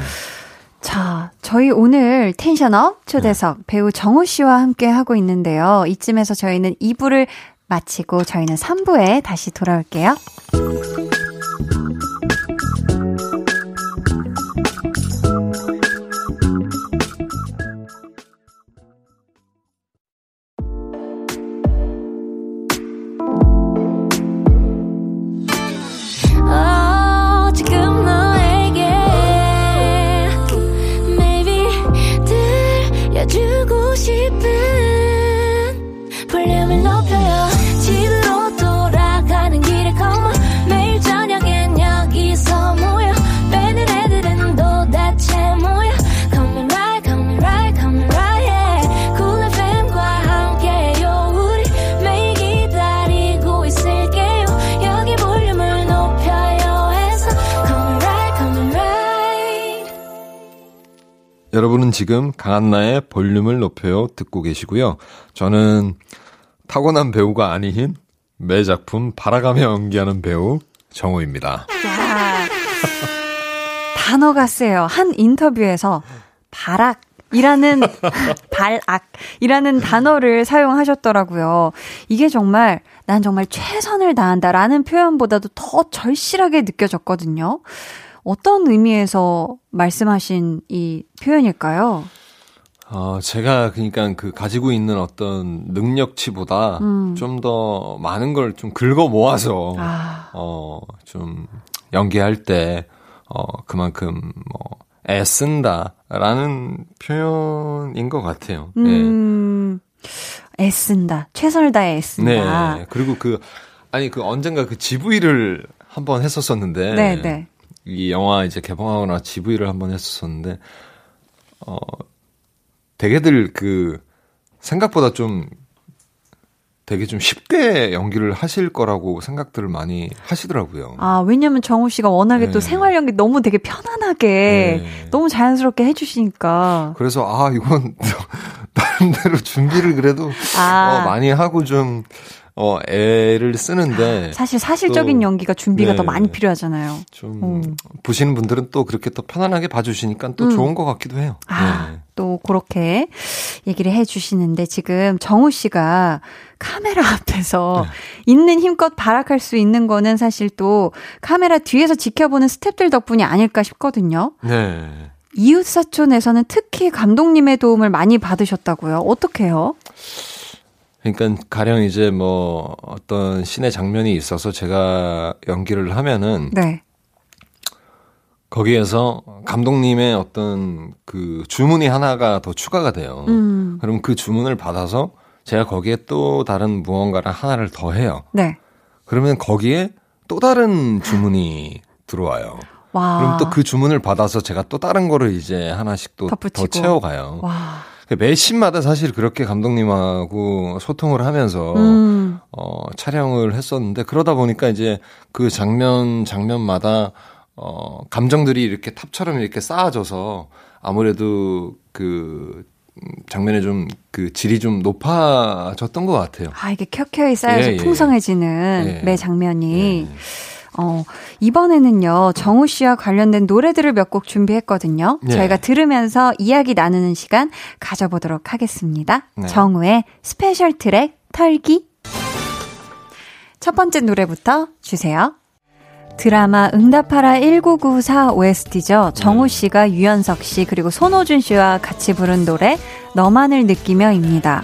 자, 저희 오늘 텐션업 초대석 네. 배우 정우 씨와 함께 하고 있는데요. 이쯤에서 저희는 2부를 마치고 저희는 3부에 다시 돌아올게요.
지금 강한나의 볼륨을 높여요 듣고 계시고요. 저는 타고난 배우가 아닌 매 작품 바라가며 연기하는 배우 정우입니다.
단어가 세요. 한 인터뷰에서 바락 이라는 발악이라는 단어를 사용하셨더라고요. 이게 정말 난 정말 최선을 다한다라는 표현보다도 더 절실하게 느껴졌거든요. 어떤 의미에서 말씀하신 이 표현일까요?
어, 제가 그러니까 그 가지고 있는 어떤 능력치보다 음. 좀더 많은 걸 좀 긁어 모아서 아. 어, 좀 연기할 때 어, 그만큼 뭐 애쓴다라는 표현인 것 같아요.
음. 네. 애쓴다. 최선을 다해 애쓴다.
네. 그리고 그 아니 그 언젠가 그 GV를 한번 했었었는데 네, 네. 이 영화 이제 개봉하거나 GV를 한번 했었었는데 어 되게들 그 생각보다 좀 되게 좀 쉽게 연기를 하실 거라고 생각들을 많이 하시더라고요.
아, 왜냐면 정우 씨가 워낙에 네. 또 생활 연기 너무 되게 편안하게 네. 너무 자연스럽게 해주시니까.
그래서 아, 이건 나름대로 준비를 그래도 아. 어, 많이 하고 좀 어, 애를 쓰는데.
사실 사실적인 또, 연기가 준비가 네, 더 많이 필요하잖아요.
좀, 음. 보시는 분들은 또 그렇게 또 편안하게 봐주시니까 또 음. 좋은 것 같기도 해요.
아, 네. 또 그렇게 얘기를 해 주시는데 지금 정우 씨가 카메라 앞에서 네. 있는 힘껏 발악할 수 있는 거는 사실 또 카메라 뒤에서 지켜보는 스탭들 덕분이 아닐까 싶거든요. 네. 이웃사촌에서는 특히 감독님의 도움을 많이 받으셨다고요. 어떻게요?
그러니까 가령 이제 뭐 어떤 신의 장면이 있어서 제가 연기를 하면은 네. 거기에서 감독님의 어떤 그 주문이 하나가 더 추가가 돼요. 음. 그럼 그 주문을 받아서 제가 거기에 또 다른 무언가를 하나를 더 해요. 네. 그러면 거기에 또 다른 주문이 들어와요. 와. 그럼 또 그 주문을 받아서 제가 또 다른 거를 이제 하나씩 또 더 채워가요. 와. 매 씬마다 사실 그렇게 감독님하고 소통을 하면서 음. 어, 촬영을 했었는데 그러다 보니까 이제 그 장면 장면마다 어, 감정들이 이렇게 탑처럼 이렇게 쌓아져서 아무래도 그 장면에 좀 그 질이 좀 높아졌던 것 같아요.
아 이게 켜켜이 쌓여서 예, 예. 풍성해지는 예. 매 장면이. 예. 어, 이번에는요, 정우 씨와 관련된 노래들을 몇 곡 준비했거든요. 네. 저희가 들으면서 이야기 나누는 시간 가져보도록 하겠습니다. 네. 정우의 스페셜 트랙 털기. 첫 번째 노래부터 주세요. 드라마 응답하라 1994 OST죠. 정우 네. 씨가 유연석 씨 그리고 손호준 씨와 같이 부른 노래 너만을 느끼며입니다.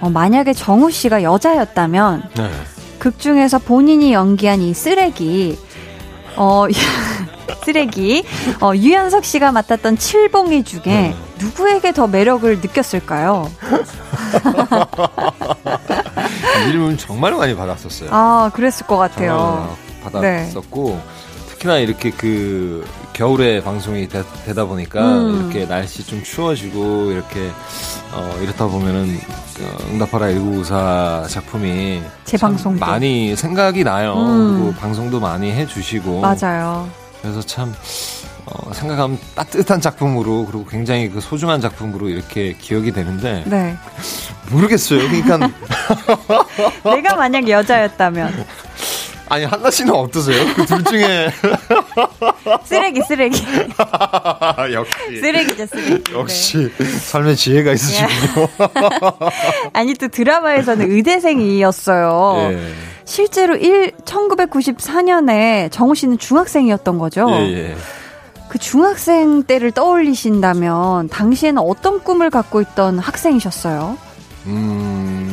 어, 만약에 정우 씨가 여자였다면 네. 극 중에서 본인이 연기한 이 쓰레기, 어, 쓰레기, 어, 유연석 씨가 맡았던 칠봉이 중에 네. 누구에게 더 매력을 느꼈을까요?
질문 정말 많이 받았었어요.
아, 그랬을 것 같아요.
받았었고, 네. 특히나 이렇게 그 겨울에 방송이 되, 다 보니까 음. 이렇게 날씨 좀 추워지고 이렇게 어 이렇다 보면은 어, 응답하라 1994 작품이
재방송
많이 생각이 나요. 음. 그리고 방송도 많이 해주시고
맞아요.
그래서 참 어, 생각하면 따뜻한 작품으로 그리고 굉장히 그 소중한 작품으로 이렇게 기억이 되는데 네. 모르겠어요. 그러니까
내가 만약 여자였다면
아니 한나 씨는 어떠세요? 그 둘 중에
쓰레기 쓰레기
역시
쓰레기죠 쓰레기
역시 네. 삶의 지혜가 있으시군요.
아니 또 드라마에서는 의대생이었어요. 예. 실제로 1 1994년에 정우 씨는 중학생이었던 거죠. 예, 예. 그 중학생 때를 떠올리신다면 당시에는 어떤 꿈을 갖고 있던 학생이셨어요? 음.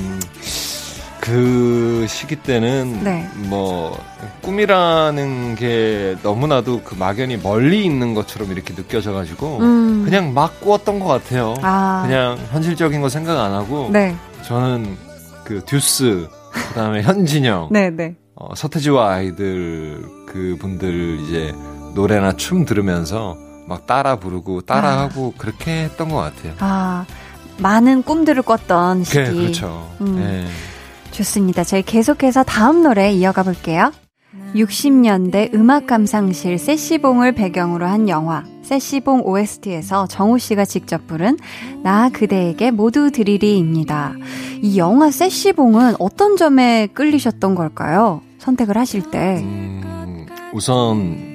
그 시기 때는 네. 뭐 꿈이라는 게 너무나도 그 막연히 멀리 있는 것처럼 이렇게 느껴져가지고 음. 그냥 막 꾸었던 것 같아요. 아. 그냥 현실적인 거 생각 안 하고 네. 저는 그 듀스 그다음에 현진영, 네, 네. 어, 서태지와 아이들 그 분들 이제 노래나 춤 들으면서 막 따라 부르고 따라하고 아. 그렇게 했던 것 같아요.
아 많은 꿈들을 꿨던 시기.
네, 그렇죠. 음. 네.
좋습니다. 저희 계속해서 다음 노래 이어가 볼게요. 60년대 음악 감상실 세시봉을 배경으로 한 영화 세시봉 OST에서 정우 씨가 직접 부른 나 그대에게 모두 드리리입니다. 이 영화 세시봉은 어떤 점에 끌리셨던 걸까요? 선택을 하실 때. 음,
우선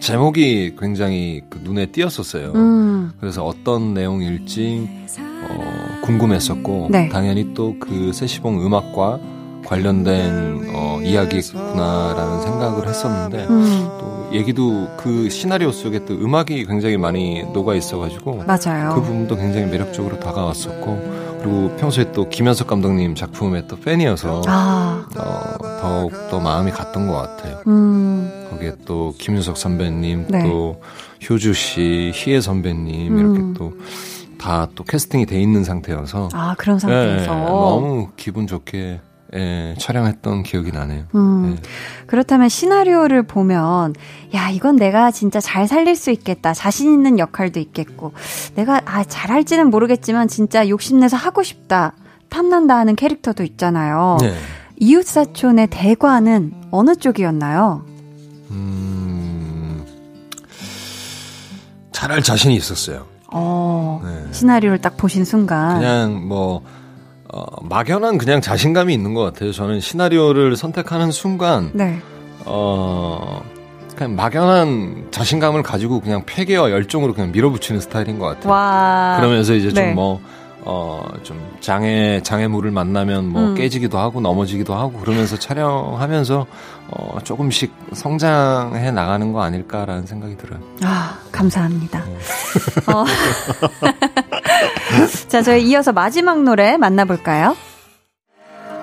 제목이 굉장히 그 눈에 띄었었어요. 음. 그래서 어떤 내용일지 어, 궁금했었고 네. 당연히 또 그 세시봉 음악과 관련된 어, 이야기구나라는 생각을 했었는데 음. 또 얘기도 그 시나리오 속에 또 음악이 굉장히 많이 녹아 있어가지고
맞아요.
그 부분도 굉장히 매력적으로 다가왔었고 그리고 평소에 또 김현석 감독님 작품의 또 팬이어서 아. 어, 더욱 더 마음이 갔던 것 같아요. 음. 거기에 또 김윤석 선배님, 네. 또 효주 씨, 희애 선배님 음. 이렇게 또 다또 캐스팅이 돼 있는 상태여서
아 그런 상태에서 네,
너무 기분 좋게 예, 촬영했던 기억이 나네요. 음, 예.
그렇다면 시나리오를 보면, 야, 이건 내가 진짜 잘 살릴 수 있겠다. 자신 있는 역할도 있겠고, 내가, 아, 잘할지는 모르겠지만, 진짜 욕심내서 하고 싶다. 탐난다 하는 캐릭터도 있잖아요. 네. 이웃사촌의 대관은 어느 쪽이었나요? 음,
잘할 자신이 있었어요.
어, 네. 시나리오를 딱 보신 순간.
그냥 뭐, 어, 막연한 그냥 자신감이 있는 것 같아요. 저는 시나리오를 선택하는 순간, 네. 어, 그냥 막연한 자신감을 가지고 그냥 폐기와 열정으로 그냥 밀어붙이는 스타일인 것 같아요. 와. 그러면서 이제 네. 좀 뭐 어, 좀 장애, 장애물을 만나면 뭐 음. 깨지기도 하고 넘어지기도 하고 그러면서 촬영하면서 어, 조금씩 성장해 나가는 거 아닐까라는 생각이 들어요.
아, 감사합니다. 네. 어. 자, 저희 이어서 마지막 노래 만나볼까요?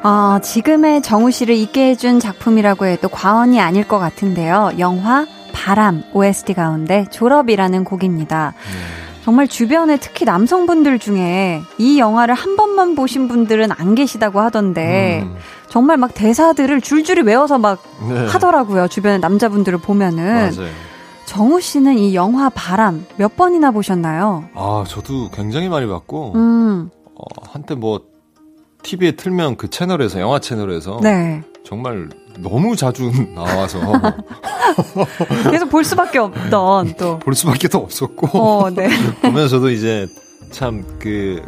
어, 지금의 정우 씨를 있게 해준 작품이라고 해도 과언이 아닐 것 같은데요. 영화 바람 OST 가운데 졸업이라는 곡입니다. 네. 정말 주변에 특히 남성분들 중에 이 영화를 한 번만 보신 분들은 안 계시다고 하던데 음. 정말 막 대사들을 줄줄이 외워서 막 네. 하더라고요. 주변에 남자분들을 보면은. 맞아요. 정우 씨는 이 영화 바람 몇 번이나 보셨나요?
아, 저도 굉장히 많이 봤고, 음. 어, 한때 뭐, TV에 틀면 그 채널에서, 영화 채널에서, 네. 정말 너무 자주 나와서
계속 볼 수밖에 없던 또
볼 수밖에 더 없었고 어, 네. 보면서도 이제 참그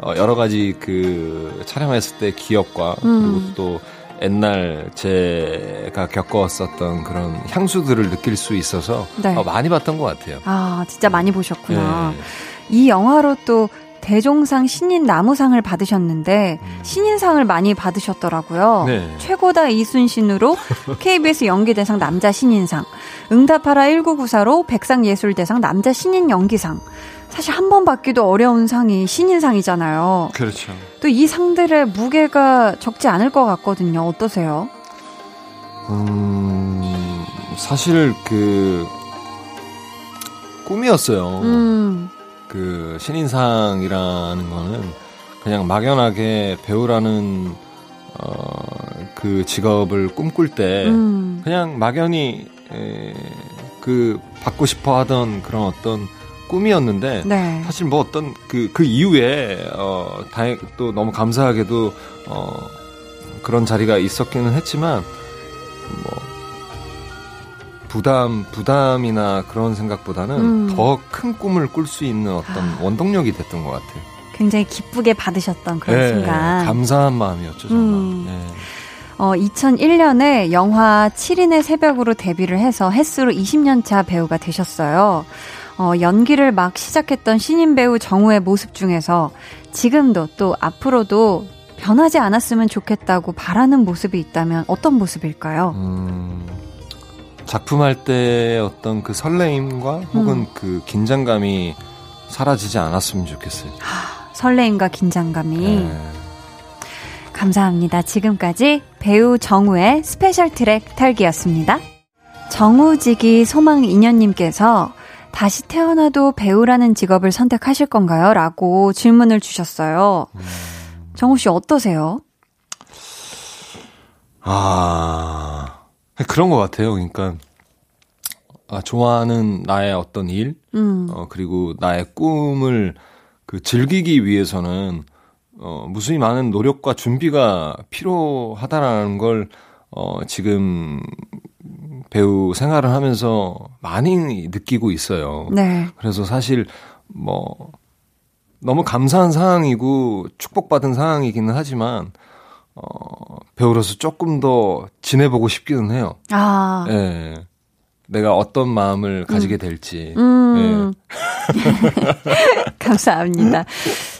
어, 여러 가지 그 촬영했을 때 기억과 음. 그리고 또 옛날 제가 겪었었던 그런 향수들을 느낄 수 있어서 네. 어, 많이 봤던 것 같아요.
아 진짜 많이 보셨구나. 네. 이 영화로 또 대종상 신인 나무상을 받으셨는데 음. 신인상을 많이 받으셨더라고요. 네. 최고다 이순신으로 KBS 연기대상 남자 신인상, 응답하라 1994로 백상예술대상 남자 신인 연기상. 사실 한 번 받기도 어려운 상이 신인상이잖아요.
그렇죠.
또 이 상들의 무게가 적지 않을 것 같거든요. 어떠세요?
음, 사실 그 꿈이었어요. 음. 그 신인상이라는 거는 그냥 막연하게 배우라는 어, 그 직업을 꿈꿀 때 음. 그냥 막연히 에, 그 받고 싶어 하던 그런 어떤 꿈이었는데 네. 사실 뭐 어떤 그그 그 이후에 어 다행 또 너무 감사하게도 어 그런 자리가 있었기는 했지만 뭐 부담, 부담이나 그런 생각보다는 음. 더큰 꿈을 꿀 수 있는 어떤 아. 원동력이 됐던 것 같아요.
굉장히 기쁘게 받으셨던 그런 네, 순간.
감사한 마음이었죠, 정말. 음. 네.
어, 2001년에 영화 7인의 새벽으로 데뷔를 해서 햇수로 20년차 배우가 되셨어요. 어, 연기를 막 시작했던 신인 배우 정우의 모습 중에서 지금도 또 앞으로도 변하지 않았으면 좋겠다고 바라는 모습이 있다면 어떤 모습일까요? 음,
작품할 때의 어떤 그 설레임과 혹은 음. 그 긴장감이 사라지지 않았으면 좋겠어요.
하, 설레임과 긴장감이. 네. 감사합니다. 지금까지 배우 정우의 스페셜 트랙 털기였습니다. 정우지기 소망 인연님께서 다시 태어나도 배우라는 직업을 선택하실 건가요? 라고 질문을 주셨어요. 음. 정우 씨 어떠세요?
아, 그런 것 같아요. 그러니까 아, 좋아하는 나의 어떤 일, 음. 어, 그리고 나의 꿈을 그 즐기기 위해서는 어, 무수히 많은 노력과 준비가 필요하다라는 걸 어, 지금 배우 생활을 하면서 많이 느끼고 있어요. 네. 그래서 사실 뭐 너무 감사한 상황이고 축복받은 상황이기는 하지만 어, 배우로서 조금 더 지내보고 싶기는 해요. 아. 예. 내가 어떤 마음을 가지게 음. 될지. 음.
네. 감사합니다.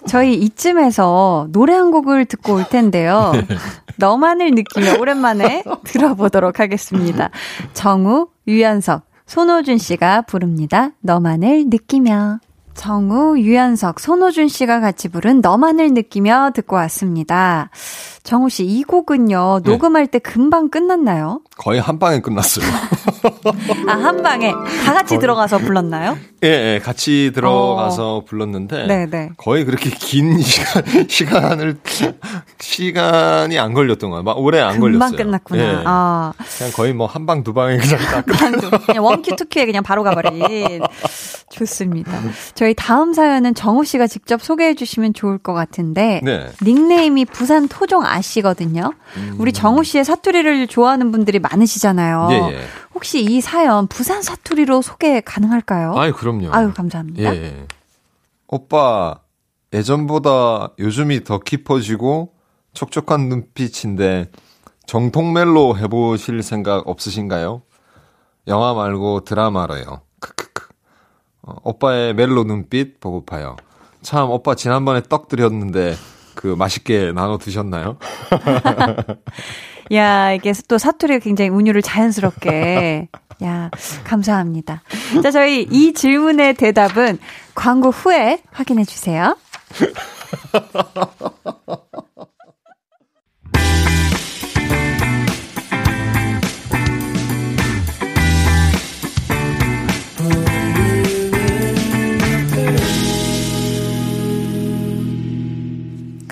저희 이쯤에서 노래 한 곡을 듣고 올 텐데요. 네. 너만을 느끼며 오랜만에 들어보도록 하겠습니다. 정우, 유연석, 손호준 씨가 부릅니다. 너만을 느끼며. 정우, 유연석, 손호준 씨가 같이 부른 너만을 느끼며 듣고 왔습니다. 정우 씨, 이 곡은요, 네. 녹음할 때 금방 끝났나요?
거의 한 방에 끝났어요.
아, 한 방에? 다 같이 거의... 들어가서 불렀나요?
예, 예, 같이 들어가서 어... 불렀는데. 네네. 네. 거의 그렇게 긴 시간, 시간 을, 시간이 안 걸렸던 거예요. 막 오래 안
금방
걸렸어요.
금방 끝났구나. 예. 아.
그냥 거의 뭐 한 방, 두 방에 그냥 딱 끝.
그냥 원큐, 투큐에 그냥 바로 가버린. 좋습니다. 저희 다음 사연은 정우 씨가 직접 소개해 주시면 좋을 것 같은데. 네. 닉네임이 부산 토종 아시거든요. 음. 우리 정우 씨의 사투리를 좋아하는 분들이 많으시잖아요. 예, 예. 혹시 이 사연 부산 사투리로 소개 가능할까요?
아유, 그럼요.
아유, 감사합니다.
예. 오빠, 예전보다 요즘이 더 깊어지고 촉촉한 눈빛인데 정통 멜로 해보실 생각 없으신가요? 영화 말고 드라마로요. 크크크. 어, 오빠의 멜로 눈빛 보고파요. 참 오빠 지난번에 떡 드렸는데 그 맛있게 나눠 드셨나요?
야, 이게 또 사투리가 굉장히 운율을 자연스럽게. 야, 감사합니다. 자, 저희 이 질문의 대답은 광고 후에 확인해 주세요.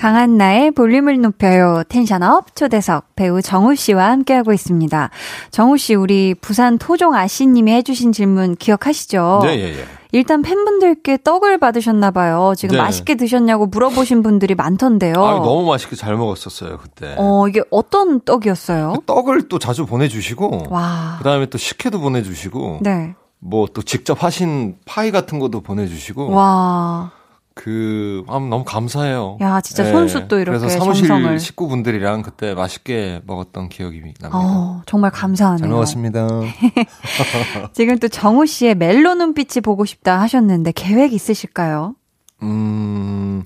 강한 나의 볼륨을 높여요. 텐션업 초대석 배우 정우 씨와 함께하고 있습니다. 정우 씨, 우리 부산 토종 아씨님이 해주신 질문 기억하시죠?
네, 예, 예.
일단 팬분들께 떡을 받으셨나봐요. 지금 네. 맛있게 드셨냐고 물어보신 분들이 많던데요. 아,
너무 맛있게 잘 먹었었어요, 그때.
어, 이게 어떤 떡이었어요?
그 떡을 또 자주 보내주시고. 와. 그 다음에 또 식혜도 보내주시고. 네. 뭐 또 직접 하신 파이 같은 것도 보내주시고. 와. 그, 아, 너무 감사해요.
야, 진짜 손수 또 이렇게
그래서 사무실
정성을.
식구분들이랑 그때 맛있게 먹었던 기억이 납니다.
어, 정말 감사하네요.
잘 먹었습니다.
지금 또 정우 씨의 멜로 눈빛이 보고 싶다 하셨는데 계획 있으실까요?
음,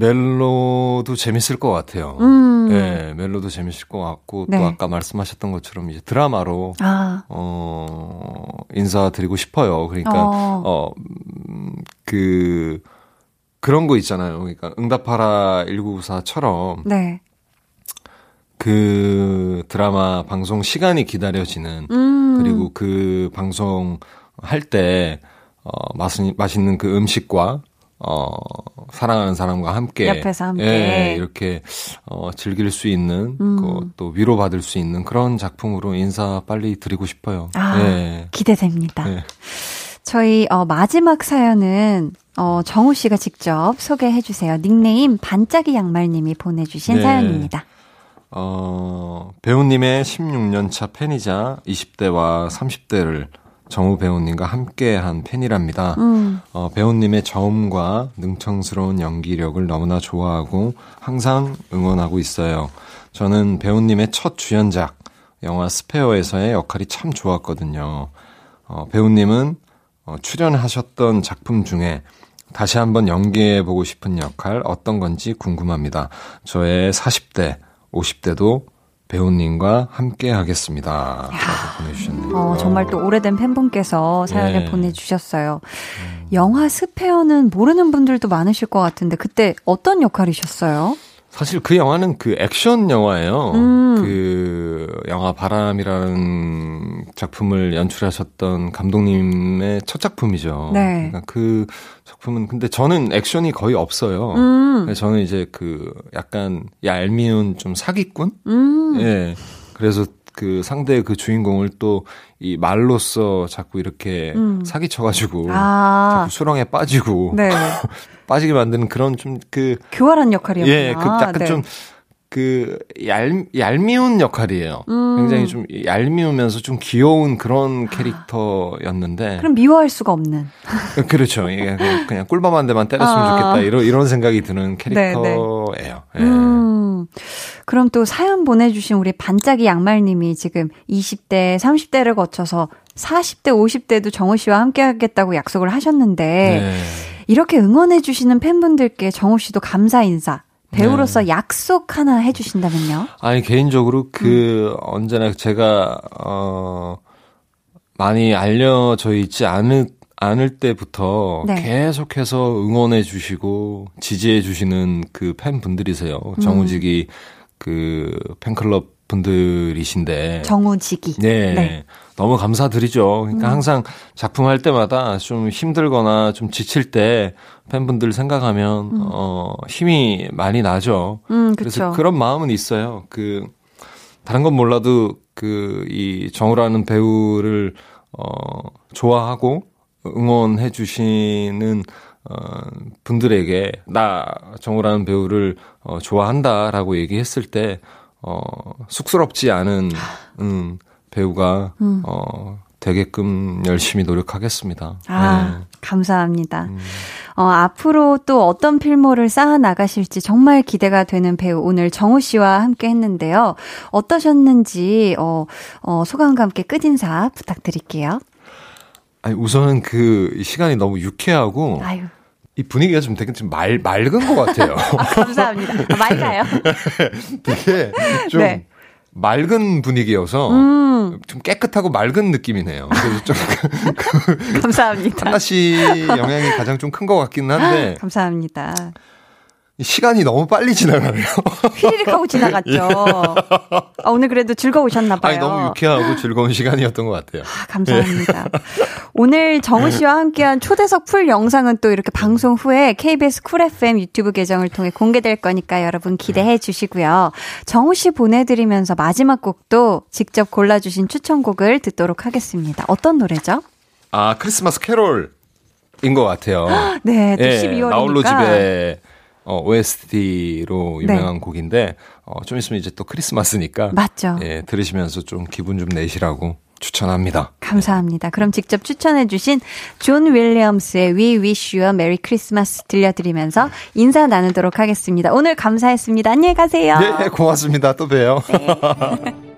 멜로도 재밌을 것 같아요. 음. 네, 멜로도 재밌을 것 같고 네. 또 아까 말씀하셨던 것처럼 이제 드라마로 아. 어 인사드리고 싶어요. 그러니까 어, 어 그 그런 거 있잖아요. 그러니까 응답하라 1994처럼 네. 그 드라마 방송 시간이 기다려지는 음. 그리고 그 방송 할 때 어, 맛은, 맛있는 그 음식과 어, 사랑하는 사람과 함께.
옆에서 함께.
예, 이렇게, 어, 즐길 수 있는, 음. 그, 또 위로받을 수 있는 그런 작품으로 인사 빨리 드리고 싶어요.
아, 예. 기대됩니다. 예. 저희, 어, 마지막 사연은, 어, 정우 씨가 직접 소개해 주세요. 닉네임 반짝이 양말님이 보내주신 네. 사연입니다.
어, 배우님의 16년 차 팬이자 20대와 30대를 정우 배우님과 함께한 팬이랍니다. 음. 어, 배우님의 저음과 능청스러운 연기력을 너무나 좋아하고 항상 응원하고 있어요. 저는 배우님의 첫 주연작 영화 스페어에서의 역할이 참 좋았거든요. 어, 배우님은 어, 출연하셨던 작품 중에 다시 한번 연기해 보고 싶은 역할 어떤 건지 궁금합니다. 저의 40대, 50대도 배우님과 함께 하겠습니다. 보내주셨네요.
어, 정말 또 오래된 팬분께서 사연을 네. 보내주셨어요. 음. 영화 스페어는 모르는 분들도 많으실 것 같은데 그때 어떤 역할이셨어요?
사실 그 영화는 그 액션 영화예요. 음. 그 영화 바람이라는 작품을 연출하셨던 감독님의 첫 작품이죠. 네. 그러니까 그 작품은 근데 저는 액션이 거의 없어요. 음. 저는 이제 그 약간 얄미운 좀 사기꾼? 음. 예. 그래서 그 상대 그 주인공을 또 이 말로써 자꾸 이렇게 음. 사기쳐가지고 아. 자꾸 수렁에 빠지고 네. 빠지게 만드는 그런 좀 그
교활한 역할이었구나.
예, 그 약간 네. 좀그 얄, 얄미운 역할이에요. 음. 굉장히 좀 얄미우면서 좀 귀여운 그런 캐릭터였는데.
그럼 미워할 수가 없는.
그렇죠. 이게 그냥 꿀밤 한 대만 때렸으면 아. 좋겠다. 이런, 이런 생각이 드는 캐릭터예요. 네, 네. 예. 음.
그럼 또 사연 보내주신 우리 반짝이 양말님이 지금 20대, 30대를 거쳐서 40대, 50대도 정우 씨와 함께 하겠다고 약속을 하셨는데, 네. 이렇게 응원해주시는 팬분들께 정우 씨도 감사 인사, 배우로서 네. 약속 하나 해주신다면요?
아니, 개인적으로 그, 음. 언제나 제가, 어, 많이 알려져 있지 않을, 않을 때부터 네. 계속해서 응원해 주시고 지지해 주시는 그 팬분들이세요. 음. 정우직이 그 팬클럽 분들이신데.
정우직이.
네. 네. 너무 감사드리죠. 그러니까 음. 항상 작품 할 때마다 좀 힘들거나 좀 지칠 때 팬분들 생각하면 음. 어 힘이 많이 나죠.
음,
그래서 그런 마음은 있어요. 그 다른 건 몰라도 그 이 정우라는 배우를 어 좋아하고 응원해 주시는 어 분들에게 나 정우라는 배우를 어 좋아한다라고 얘기했을 때 어, 쑥스럽지 않은, 음, 배우가, 음. 어, 되게끔 열심히 노력하겠습니다.
아, 네. 감사합니다. 음. 어, 앞으로 또 어떤 필모를 쌓아 나가실지 정말 기대가 되는 배우 오늘 정우 씨와 함께 했는데요. 어떠셨는지, 어, 어, 소감과 함께 끝인사 부탁드릴게요.
아니, 우선은 그 시간이 너무 유쾌하고. 아유. 이 분위기가 좀 되게 좀 말, 맑은 것 같아요.
아, 감사합니다. 아, 맑아요.
되게 좀 네. 맑은 분위기여서 음. 좀 깨끗하고 맑은 느낌이네요. 그래서 좀
감사합니다.
한나 씨 영향이 가장 좀 큰 것 같기는 한데
감사합니다.
시간이 너무 빨리 지나가네요.
휘리릭 하고 지나갔죠. 예. 아, 오늘 그래도 즐거우셨나 봐요.
아니, 너무 유쾌하고 즐거운 시간이었던 것 같아요.
아, 감사합니다. 예. 오늘 정우 씨와 함께한 초대석 full 영상은 또 이렇게 방송 후에 KBS Cool FM 유튜브 계정을 통해 공개될 거니까 여러분 기대해 주시고요. 정우 씨 보내드리면서 마지막 곡도 직접 골라주신 추천곡을 듣도록 하겠습니다. 어떤 노래죠?
아, 크리스마스 캐롤인 것 같아요.
네, 또 예, 12월이니까.
나홀로 집에 어, OST로 유명한 네. 곡인데 어, 좀 있으면 이제 또 크리스마스니까
맞죠.
예, 들으시면서 좀 기분 좀 내시라고 추천합니다.
감사합니다. 그럼 직접 추천해주신 존 윌리엄스의 We Wish You a Merry Christmas 들려드리면서 인사 나누도록 하겠습니다. 오늘 감사했습니다. 안녕히 가세요.
네, 고맙습니다. 또 봬요. 네.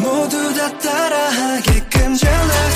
모두 다 따라하게끔 jealous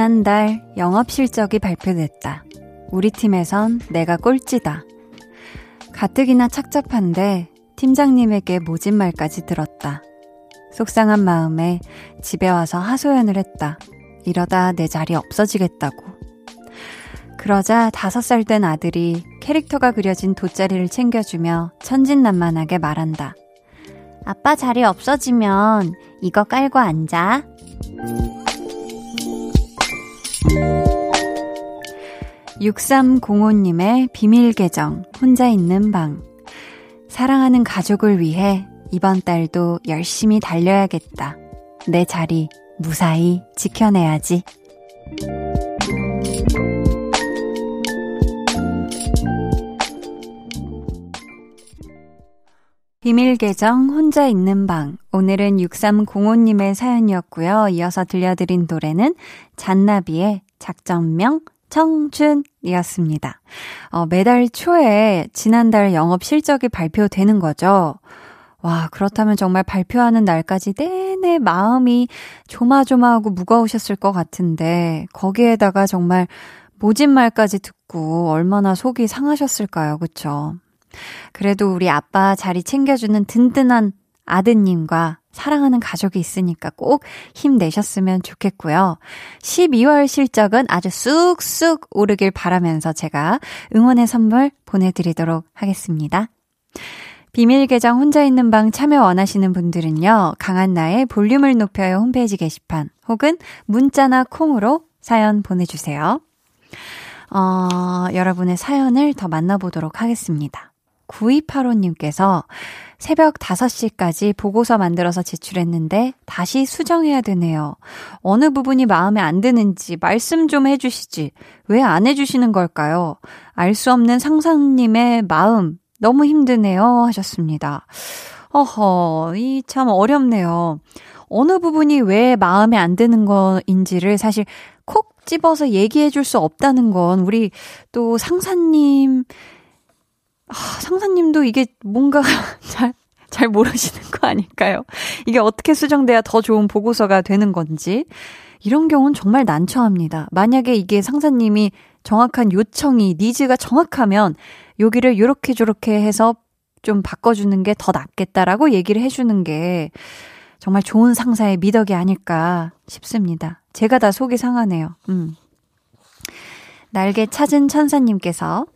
지난달 영업 실적이 발표됐다. 우리 팀에선 내가 꼴찌다. 가뜩이나 착잡한데 팀장님에게 모진 말까지 들었다. 속상한 마음에 집에 와서 하소연을 했다. 이러다 내 자리 없어지겠다고. 그러자 다섯 살 된 아들이 캐릭터가 그려진 돗자리를 챙겨주며 천진난만하게 말한다. 아빠 자리 없어지면 이거 깔고 앉아. 6305님의 비밀 계정, 혼자 있는 방. 사랑하는 가족을 위해 이번 달도 열심히 달려야겠다. 내 자리 무사히 지켜내야지. 비밀 계정 혼자 있는 방. 오늘은 6305님의 사연이었고요. 이어서 들려드린 노래는 잔나비의 작전명 청춘이었습니다. 어, 매달 초에 지난달 영업 실적이 발표되는 거죠. 와, 그렇다면 정말 발표하는 날까지 내내 마음이 조마조마하고 무거우셨을 것 같은데, 거기에다가 정말 모진 말까지 듣고 얼마나 속이 상하셨을까요? 그쵸? 그래도 우리 아빠 자리 챙겨주는 든든한 아드님과 사랑하는 가족이 있으니까 꼭 힘내셨으면 좋겠고요. 12월 실적은 아주 쑥쑥 오르길 바라면서 제가 응원의 선물 보내드리도록 하겠습니다. 비밀 계정 혼자 있는 방 참여 원하시는 분들은요, 강한 나의 볼륨을 높여요 홈페이지 게시판 혹은 문자나 콩으로 사연 보내주세요. 어, 여러분의 사연을 더 만나보도록 하겠습니다. 9285님께서 새벽 5시까지 보고서 만들어서 제출했는데 다시 수정해야 되네요. 어느 부분이 마음에 안 드는지 말씀 좀 해주시지. 왜 안 해주시는 걸까요? 알 수 없는 상사님의 마음 너무 힘드네요 하셨습니다. 어허, 이 참 어렵네요. 어느 부분이 왜 마음에 안 드는 거인지를 사실 콕 집어서 얘기해 줄 수 없다는 건 우리 또 상사님 아, 상사님도 이게 뭔가 잘, 잘 모르시는 거 아닐까요? 이게 어떻게 수정돼야 더 좋은 보고서가 되는 건지. 이런 경우는 정말 난처합니다. 만약에 이게 상사님이 정확한 요청이, 니즈가 정확하면 여기를 요렇게 저렇게 해서 좀 바꿔주는 게 더 낫겠다라고 얘기를 해주는 게 정말 좋은 상사의 미덕이 아닐까 싶습니다. 제가 다 속이 상하네요. 음. 날개 찾은 천사님께서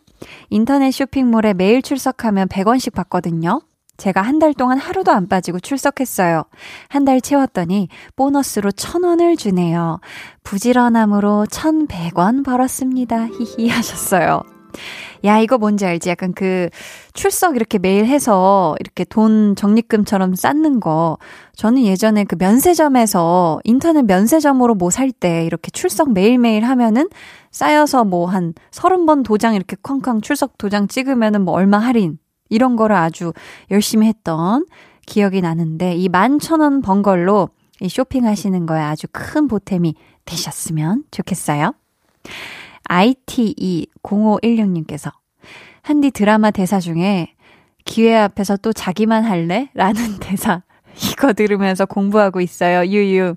인터넷 쇼핑몰에 매일 출석하면 100원씩 받거든요. 제가 한 달 동안 하루도 안 빠지고 출석했어요. 한 달 채웠더니 보너스로 1000원을 주네요. 부지런함으로 1100원 벌었습니다. 히히 하셨어요. 야, 이거 뭔지 알지? 약간 그 출석 이렇게 매일 해서 이렇게 돈 적립금처럼 쌓는 거. 저는 예전에 그 면세점에서 인터넷 면세점으로 뭐 살 때 이렇게 출석 매일매일 하면은 쌓여서 뭐 한 서른 번 도장 이렇게 쾅쾅 출석 도장 찍으면은 뭐 얼마 할인 이런 거를 아주 열심히 했던 기억이 나는데 이 만 천 원 번 걸로 이 쇼핑하시는 거에 아주 큰 보탬이 되셨으면 좋겠어요. ITE0516님께서 한디 드라마 대사 중에 기회 앞에서 또 자기만 할래? 라는 대사 이거 들으면서 공부하고 있어요. 유유.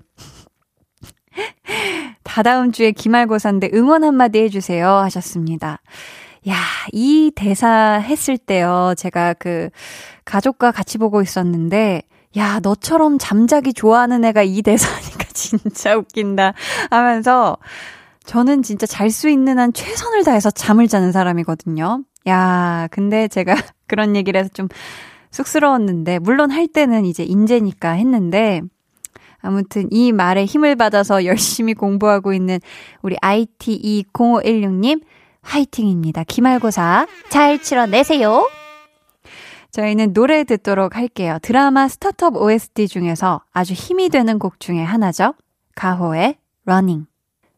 다다음 주에 기말고사인데 응원 한마디 해주세요. 하셨습니다. 야, 이 대사 했을 때요. 제가 그 가족과 같이 보고 있었는데, 야, 너처럼 잠자기 좋아하는 애가 이 대사니까 진짜 웃긴다 하면서 저는 진짜 잘 수 있는 한 최선을 다해서 잠을 자는 사람이거든요. 야, 근데 제가 그런 얘기를 해서 좀 쑥스러웠는데, 물론 할 때는 이제 인재니까 했는데, 아무튼 이 말에 힘을 받아서 열심히 공부하고 있는 우리 ITE0516님, 화이팅입니다. 기말고사 잘 치러내세요. 저희는 노래 듣도록 할게요. 드라마 스타트업 OST 중에서 아주 힘이 되는 곡 중에 하나죠. 가호의 Running.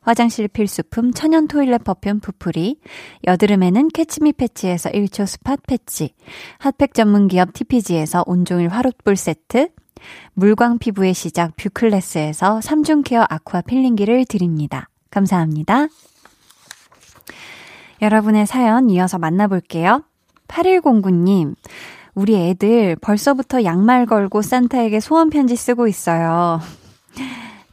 화장실 필수품 천연 toilet perfume 푸푸리, 여드름에는 캐치미 패치에서 1초 spot 패치, 핫팩 전문 기업 TPG에서 온종일 화롯불 세트, 물광 피부의 시작 뷰클래스에서 3중 케어 아쿠아 필링기를 드립니다. 감사합니다. 여러분의 사연 이어서 만나볼게요. 8109님, 우리 애들 벌써부터 양말 걸고 산타에게 소원 편지 쓰고 있어요.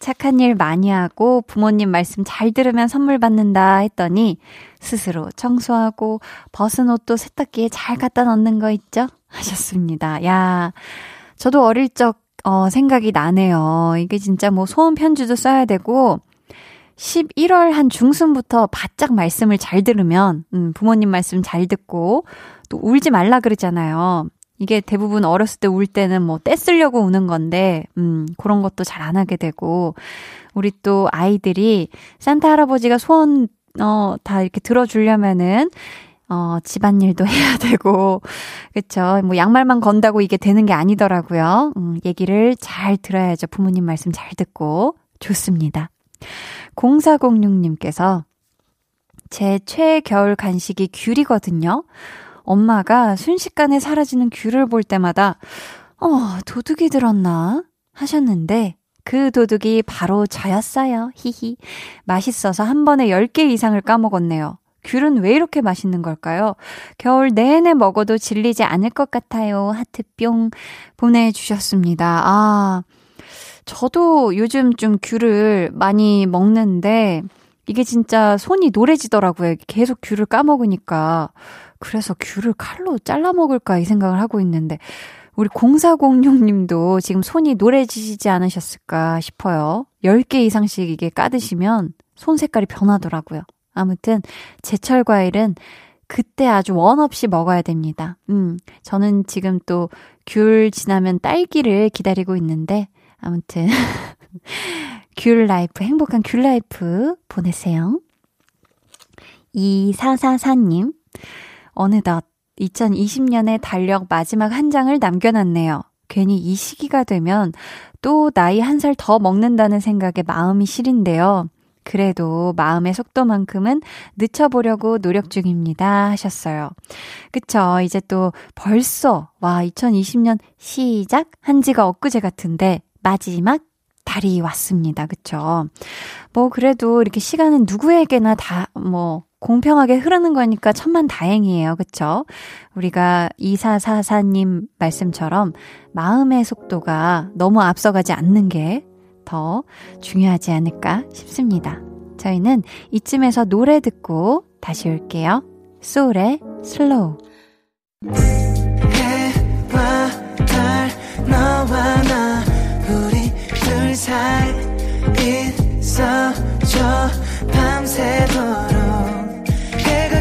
착한 일 많이 하고 부모님 말씀 잘 들으면 선물 받는다 했더니 스스로 청소하고 벗은 옷도 세탁기에 잘 갖다 넣는 거 있죠? 하셨습니다. 야, 저도 어릴 적, 어, 생각이 나네요. 이게 진짜 뭐 소원 편지도 써야 되고, 11월 한 중순부터 바짝 말씀을 잘 들으면, 음, 부모님 말씀 잘 듣고, 또 울지 말라 그러잖아요. 이게 대부분 어렸을 때 울 때는 뭐 떼쓰려고 우는 건데, 음, 그런 것도 잘 안 하게 되고, 우리 또 아이들이 산타 할아버지가 소원, 어, 다 이렇게 들어주려면은, 어, 집안일도 해야 되고, 그쵸. 뭐 양말만 건다고 이게 되는 게 아니더라고요. 음, 얘기를 잘 들어야죠. 부모님 말씀 잘 듣고. 좋습니다. 0406님께서 제 최애 겨울 간식이 귤이거든요. 엄마가 순식간에 사라지는 귤을 볼 때마다, 어, 도둑이 들었나? 하셨는데, 그 도둑이 바로 저였어요. 히히. 맛있어서 한 번에 10개 이상을 까먹었네요. 귤은 왜 이렇게 맛있는 걸까요? 겨울 내내 먹어도 질리지 않을 것 같아요. 하트 뿅 보내주셨습니다. 아, 저도 요즘 좀 귤을 많이 먹는데 이게 진짜 손이 노래지더라고요. 계속 귤을 까먹으니까. 그래서 귤을 칼로 잘라 먹을까 이 생각을 하고 있는데 우리 0406님도 지금 손이 노래지시지 않으셨을까 싶어요. 10개 이상씩 이게 까드시면 손 색깔이 변하더라고요. 아무튼 제철 과일은 그때 아주 원 없이 먹어야 됩니다. 음, 저는 지금 또 귤 지나면 딸기를 기다리고 있는데 아무튼 귤 life 행복한 귤 life 보내세요. 2444님 어느덧 2020년의 달력 마지막 한 장을 남겨놨네요. 괜히 이 시기가 되면 또 나이 한 살 더 먹는다는 생각에 마음이 시린데요. 그래도 마음의 속도만큼은 늦춰보려고 노력 중입니다. 하셨어요. 그쵸. 이제 또 벌써, 와, 2020년 시작? 한 지가 엊그제 같은데, 마지막 달이 왔습니다. 그쵸. 뭐, 그래도 이렇게 시간은 누구에게나 다, 뭐, 공평하게 흐르는 거니까 천만 다행이에요. 그쵸? 우리가 2444님 말씀처럼 마음의 속도가 너무 앞서가지 않는 게 더 중요하지 않을까 싶습니다. 저희는 이쯤에서 노래 듣고 다시 올게요. 소울의 슬로우. 해와 달, 너와 나, 우리 둘 사이 있어줘, 밤새도록.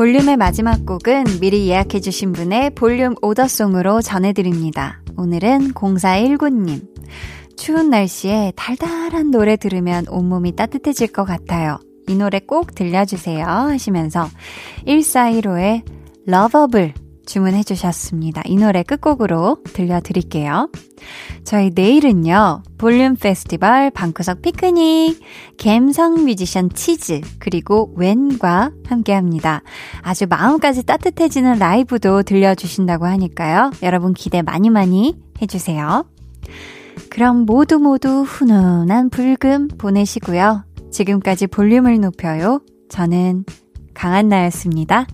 볼륨의 마지막 곡은 미리 예약해주신 분의 볼륨 오더송으로 전해드립니다. 오늘은 0419님. 추운 날씨에 달달한 노래 들으면 온몸이 따뜻해질 것 같아요. 이 노래 꼭 들려주세요. 하시면서 1415의 Lovable 주문해 주셨습니다. 이 노래 끝곡으로 들려드릴게요. 저희 내일은요, 볼륨 페스티벌 방구석 피크닉, 갬성 뮤지션 치즈, 그리고 웬과 함께 합니다. 아주 마음까지 따뜻해지는 라이브도 들려주신다고 하니까요. 여러분 기대 많이 많이 해주세요. 그럼 모두 모두 훈훈한 불금 보내시고요. 지금까지 볼륨을 높여요. 저는 강한나였습니다.